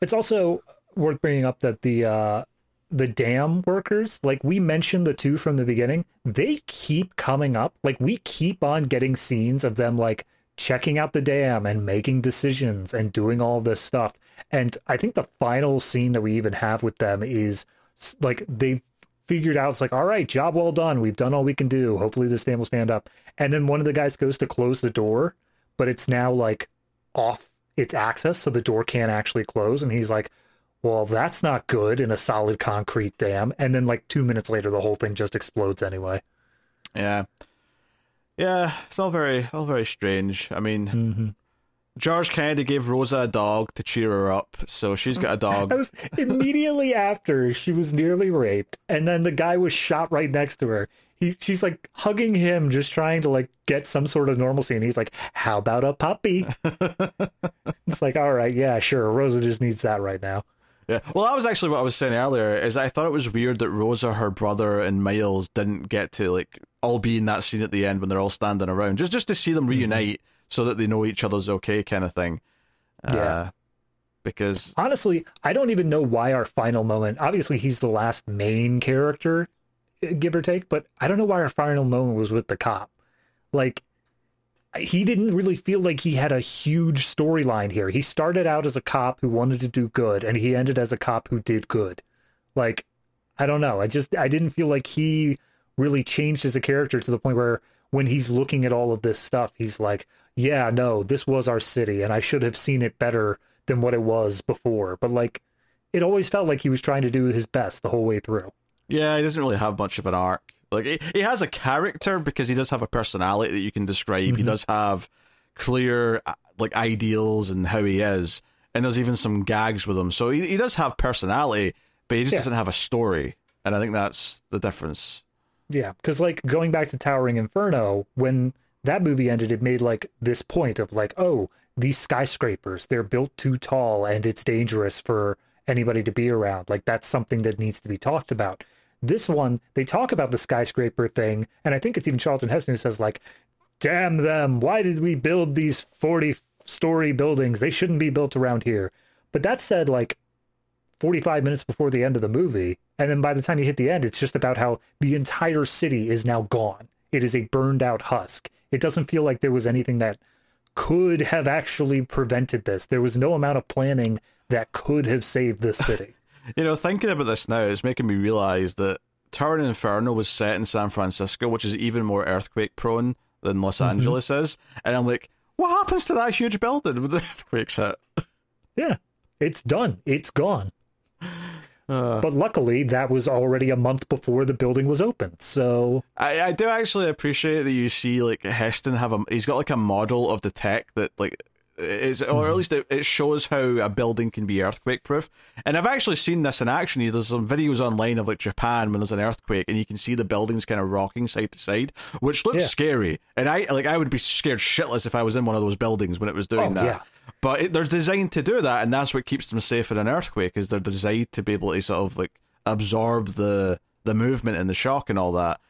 It's also worth bringing up that the uh the dam workers, like we mentioned the two from the beginning, they keep coming up. Like we keep on getting scenes of them like checking out the dam and making decisions and doing all this stuff. And I think the final scene that we even have with them is like they've figured out it's like, all right, job well done. We've done all we can do. Hopefully this dam will stand up. And then one of the guys goes to close the door, but it's now like off its access so the door can't actually close and he's like well that's not good in a solid concrete dam and then like two minutes later the whole thing just explodes anyway Yeah. Yeah, it's all very, all very strange. I mean, mm-hmm. George Kennedy gave Rosa a dog to cheer her up, so she's got a dog. was immediately after she was nearly raped and then the guy was shot right next to her he, she's like hugging him just trying to like get some sort of normalcy and he's like how about a puppy it's like all right yeah sure rosa just needs that right now Yeah. Well, that was actually what I was saying earlier. Is I thought it was weird that Rosa, her brother, and Miles didn't get to like all be in that scene at the end when they're all standing around, just just to see them reunite so that they know each other's okay, kind of thing. Yeah. Uh, because honestly, I don't even know why our final moment. Obviously, he's the last main character, eh, give or take, but I don't know why our final moment was with the cop. Like, he didn't really feel like he had a huge storyline here. He started out as a cop who wanted to do good, and he ended as a cop who did good. Like, I don't know. I just I didn't feel like he really changed as a character to the point where when he's looking at all of this stuff, he's like, yeah, no, this was our city, and I should have seen it better than what it was before. But like, it always felt like he was trying to do his best the whole way through. yeah, he doesn't really have much of an arc. Like he, he has a character because he does have a personality that you can describe. He Mhm. does have clear uh, like ideals and how he is, and there's even some gags with him. So he, he does have personality, but he just Yeah. doesn't have a story. And I think that's the difference. Yeah, because like going back to Towering Inferno, when that movie ended, it made like this point of like, oh, these skyscrapers, they're built too tall and it's dangerous for anybody to be around. Like that's something that needs to be talked about. This one, they talk about the skyscraper thing, and I think it's even Charlton Heston who says like, damn them, why did we build these 40 story buildings? They shouldn't be built around here. But that said, like 45 minutes before the end of the movie. And then by the time you hit the end, it's just about how the entire city is now gone. It is a burned out husk. It doesn't feel like there was anything that could have actually prevented this. There was no amount of planning that could have saved this city. You know, thinking about this now, it's making me realize that Towering Inferno was set in San Francisco, which is even more earthquake prone than Los Mhm. Angeles is. And I'm like, What happens to that huge building when the earthquakes hit? Yeah, it's done. It's gone. Uh, But luckily, that was already a month before the building was open. So I, I do actually appreciate that you see like Heston have a he's got like a model of the tech that like is or at least it, it shows how a building can be earthquake proof. And I've actually seen this in action. There's some videos online of like Japan when there's an earthquake and you can see the buildings kind of rocking side to side, which looks Yeah. scary. And I like I would be scared shitless if I was in one of those buildings when it was doing Oh, that. yeah. But it, they're designed to do that, and that's what keeps them safe in an earthquake. Is they're designed to be able to sort of like absorb the the movement and the shock and all that.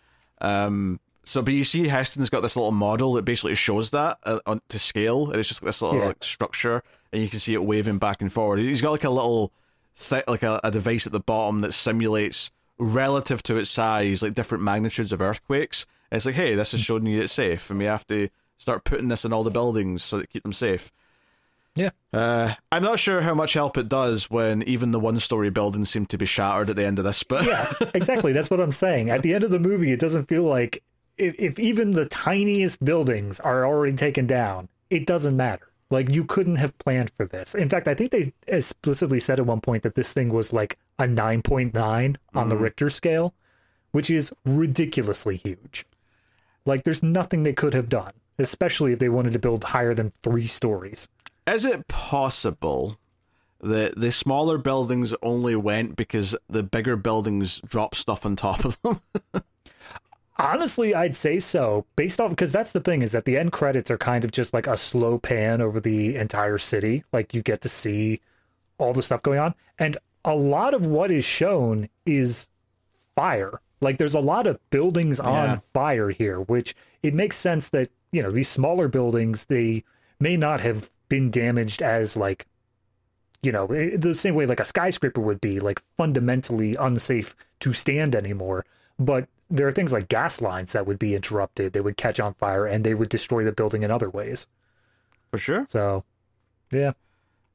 Um, so, but you see, Heston's got this little model that basically shows that uh, on, to scale, and it's just this little Yeah. like structure, and you can see it waving back and forward. He's got like a little, th- like a, a device at the bottom that simulates relative to its size, like different magnitudes of earthquakes. And it's like, hey, this is showing you it's safe, and we have to start putting this in all the buildings so that keep them safe. yeah, Uh, I'm not sure how much help it does when even the one-story buildings seem to be shattered at the end of this, but yeah, exactly. That's what I'm saying. At the end of the movie, it doesn't feel like if, if even the tiniest buildings are already taken down, it doesn't matter. Like you couldn't have planned for this. In fact, I think they explicitly said at one point that this thing was like a 9.9 on the mm-hmm. Richter scale, which is ridiculously huge. Like there's nothing they could have done, especially if they wanted to build higher than three stories. is it possible that the smaller buildings only went because the bigger buildings dropped stuff on top of them? Honestly, I'd say so. Based off because that's the thing is that the end credits are kind of just like a slow pan over the entire city. Like you get to see all the stuff going on, and a lot of what is shown is fire. Like there's a lot of buildings on Yeah. fire here, which it makes sense that you know these smaller buildings they may not have been damaged as like you know the same way like a skyscraper would be like fundamentally unsafe to stand anymore but there are things like gas lines that would be interrupted they would catch on fire and they would destroy the building in other ways For sure. so yeah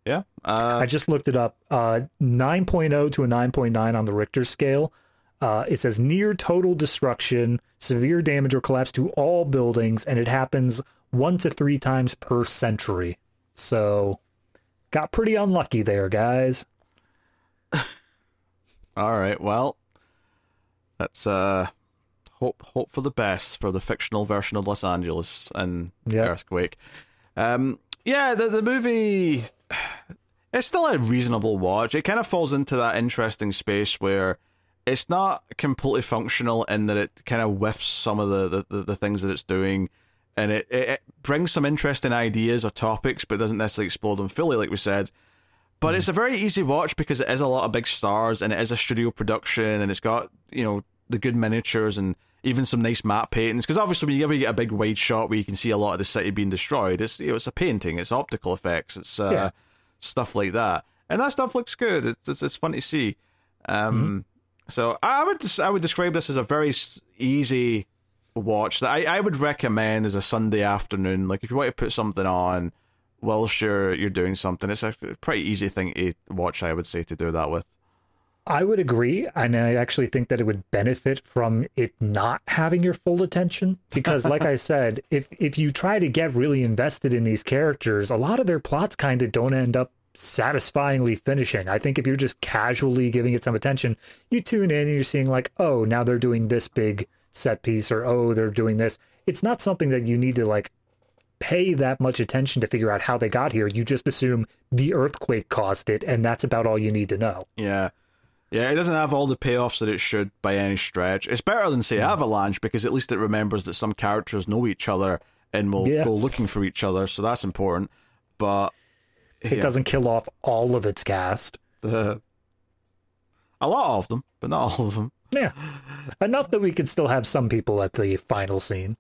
Yeah. Uh, i just looked it up uh 9.0 to a 9.9 on the richter scale uh, it says near total destruction severe damage or collapse to all buildings and it happens one to three times per century so got pretty unlucky there guys all right. Well, let's uh, hope hope for the best for the fictional version of Los Angeles and Yeah. earthquake. Um, yeah, the the movie it's still a reasonable watch. It kind of falls into that interesting space where it's not completely functional in that it kind of whiffs some of the, the, the things that it's doing and it, it, it brings some interesting ideas or topics but doesn't necessarily explore them fully like we said but it's a very easy watch because it is a lot of big stars and it is a studio production and it's got you know the good miniatures and even some nice map paintings because obviously when you ever get a big wide shot where you can see a lot of the city being destroyed it's you know it's a painting it's optical effects it's uh, Yeah. stuff like that and that stuff looks good it's it's, it's fun to see um so I would I would describe this as a very easy watch that I, I would recommend as a Sunday afternoon. Like if you want to put something on whilst you're you're doing something, it's a pretty easy thing to watch. I would say to do that with. I would agree, and I actually think that it would benefit from it not having your full attention because, like I said, if if you try to get really invested in these characters, a lot of their plots kind of don't end up satisfyingly finishing. I think if you're just casually giving it some attention, you tune in and you're seeing like, oh, now they're doing this big set piece, or oh, they're doing this. It's not something that you need to like pay that much attention to figure out how they got here. You just assume the earthquake caused it, and that's about all you need to know. Yeah. Yeah, it doesn't have all the payoffs that it should by any stretch. It's better than say Avalanche because at least it remembers that some characters know each other and will Yeah. go looking for each other, so that's important. But It yeah, doesn't kill off all of its cast. a lot of them, but not all of them. Yeah. Enough that we could still have some people at the final scene.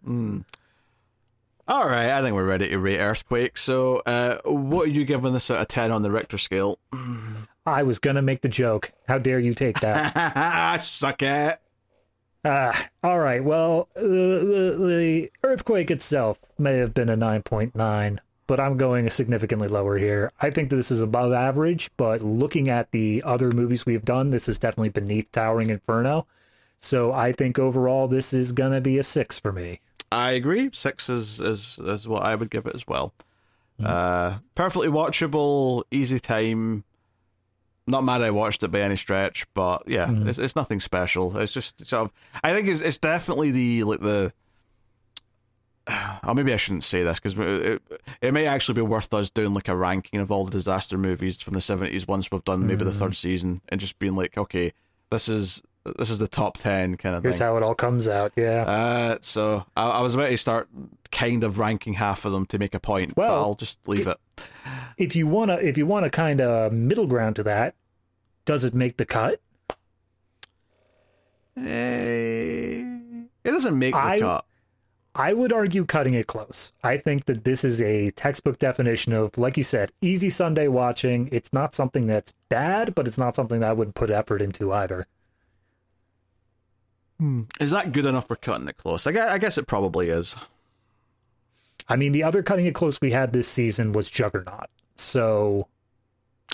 All right, I think we're ready to rate Earthquake. So, uh, what are you giving this out of ten on the Richter scale? I was going to make the joke. How dare you take that? I suck it. Ah, all right. Well, the, the, the earthquake itself may have been a 9.9, but I'm going significantly lower here. I think this is above average, but looking at the other movies we've done, this is definitely beneath Towering Inferno. So I think overall this is going to be a 6 for me. I agree. Six is is is what I would give it as well. Uh, perfectly watchable, easy time. Not mad I watched it by any stretch, but yeah, it's it's nothing special. It's just sort of. I think it's it's definitely the like the. Oh, maybe I shouldn't say this because it, it may actually be worth us doing like a ranking of all the disaster movies from the seventies once we've done maybe the third season and just being like, okay, this is this is the top ten kind of Here's thing. how it all comes out. Yeah. Uh, so I, I was about to start kind of ranking half of them to make a point, but Well, I'll just leave it. If you wanna, if you want to kind of middle ground to that, does it make the cut? Eh, it doesn't make the I- cut. I would argue cutting it close. I think that this is a textbook definition of, like you said, easy Sunday watching. It's not something that's bad, but it's not something that I would put effort into either. Is that good enough for cutting it close? I guess, I guess it probably is. I mean, the other cutting it close we had this season was Juggernaut. So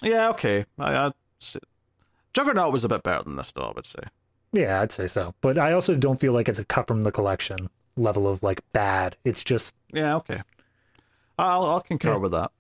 Yeah, okay. I, Juggernaut was a bit better than this, though. I would say. yeah, I'd say so. But I also don't feel like it's a cut from the collection level of like bad. It's just Yeah, okay. I'll I'll concur Yeah. with that.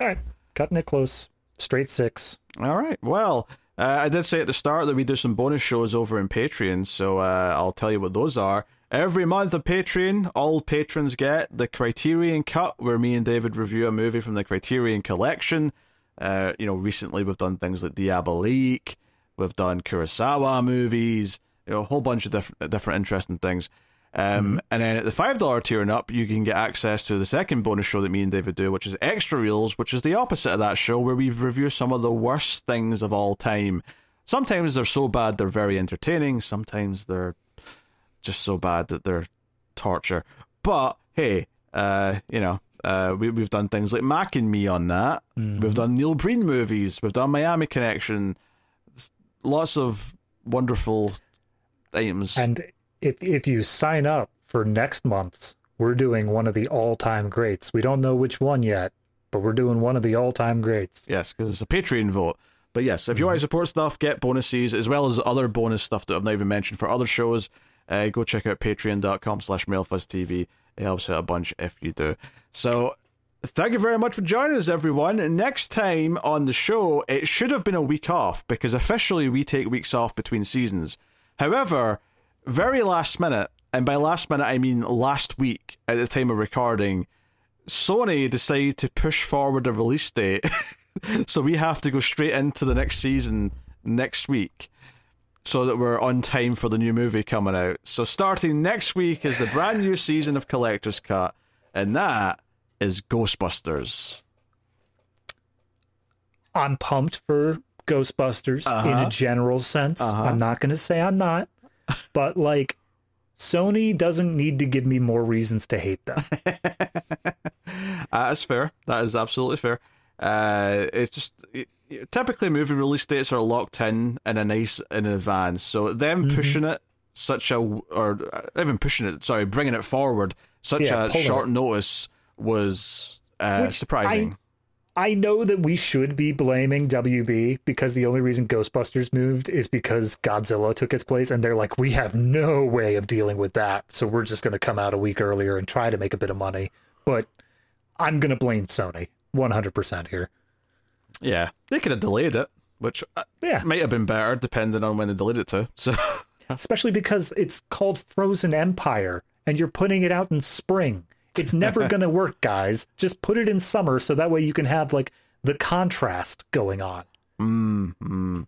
all right, cutting it close, straight six. All right. Well, uh, I did say at the start that we do some bonus shows over in Patreon, so uh, I'll tell you what those are. Every month on Patreon, all patrons get the Criterion Cut, where me and David review a movie from the Criterion Collection. Uh, you know, recently we've done things like Diabolique, we've done Kurosawa movies, you know, a whole bunch of different different interesting things. Um, And then at the five dollar tier and up, you can get access to the second bonus show that me and David do, which is Extra Reels, which is the opposite of that show, where we review some of the worst things of all time. Sometimes they're so bad they're very entertaining. Sometimes they're just so bad that they're torture. But hey, uh, you know, uh, we we've done things like Mac and Me on that. We've done Neil Breen movies. We've done Miami Connection. Lots of wonderful items. And if if you sign up for next month's, we're doing one of the all time greats. We don't know which one yet, but we're doing one of the all time greats. Yes, because it's a Patreon vote. But yes, if you want to support stuff, get bonuses as well as other bonus stuff that I've not even mentioned for other shows. Uh, go check out patreon.com slash mildfuzztv. It helps out a bunch if you do. So thank you very much for joining us, everyone. Next time on the show, it should have been a week off because officially we take weeks off between seasons. However, very last minute, and by last minute I mean last week at the time of recording, Sony decided to push forward the release date. so we have to go straight into the next season next week so that we're on time for the new movie coming out. So starting next week is the brand new season of Collector's Cut, and that is Ghostbusters. I'm pumped for Ghostbusters in Uh-huh. a general sense. Uh-huh. I'm not going to say I'm not, but like Sony doesn't need to give me more reasons to hate them. Uh, that's fair. That is absolutely fair. Uh, it's just it- typically movie release dates are locked in in a nice in advance. So them Mm-hmm. pushing it such a or uh, even pushing it, sorry, bringing it forward such Yeah, a short it. notice was uh, surprising. I know that we should be blaming WB because the only reason Ghostbusters moved is because Godzilla took its place, and they're like, we have no way of dealing with that, so we're just going to come out a week earlier and try to make a bit of money. But I'm going to blame Sony 100% here. Yeah, they could have delayed it, which uh, Yeah, might have been better depending on when they delayed it to. So especially because it's called Frozen Empire, and you're putting it out in spring. It's never going to work, guys. Just put it in summer so that way you can have like the contrast going on. Mm, mm.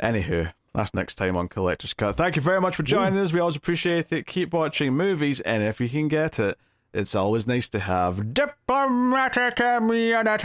Anywho, that's next time on Collector's Cut. Thank you very much for joining us. We always appreciate it. Keep watching movies, and if you can get it, it's always nice to have diplomatic immunity.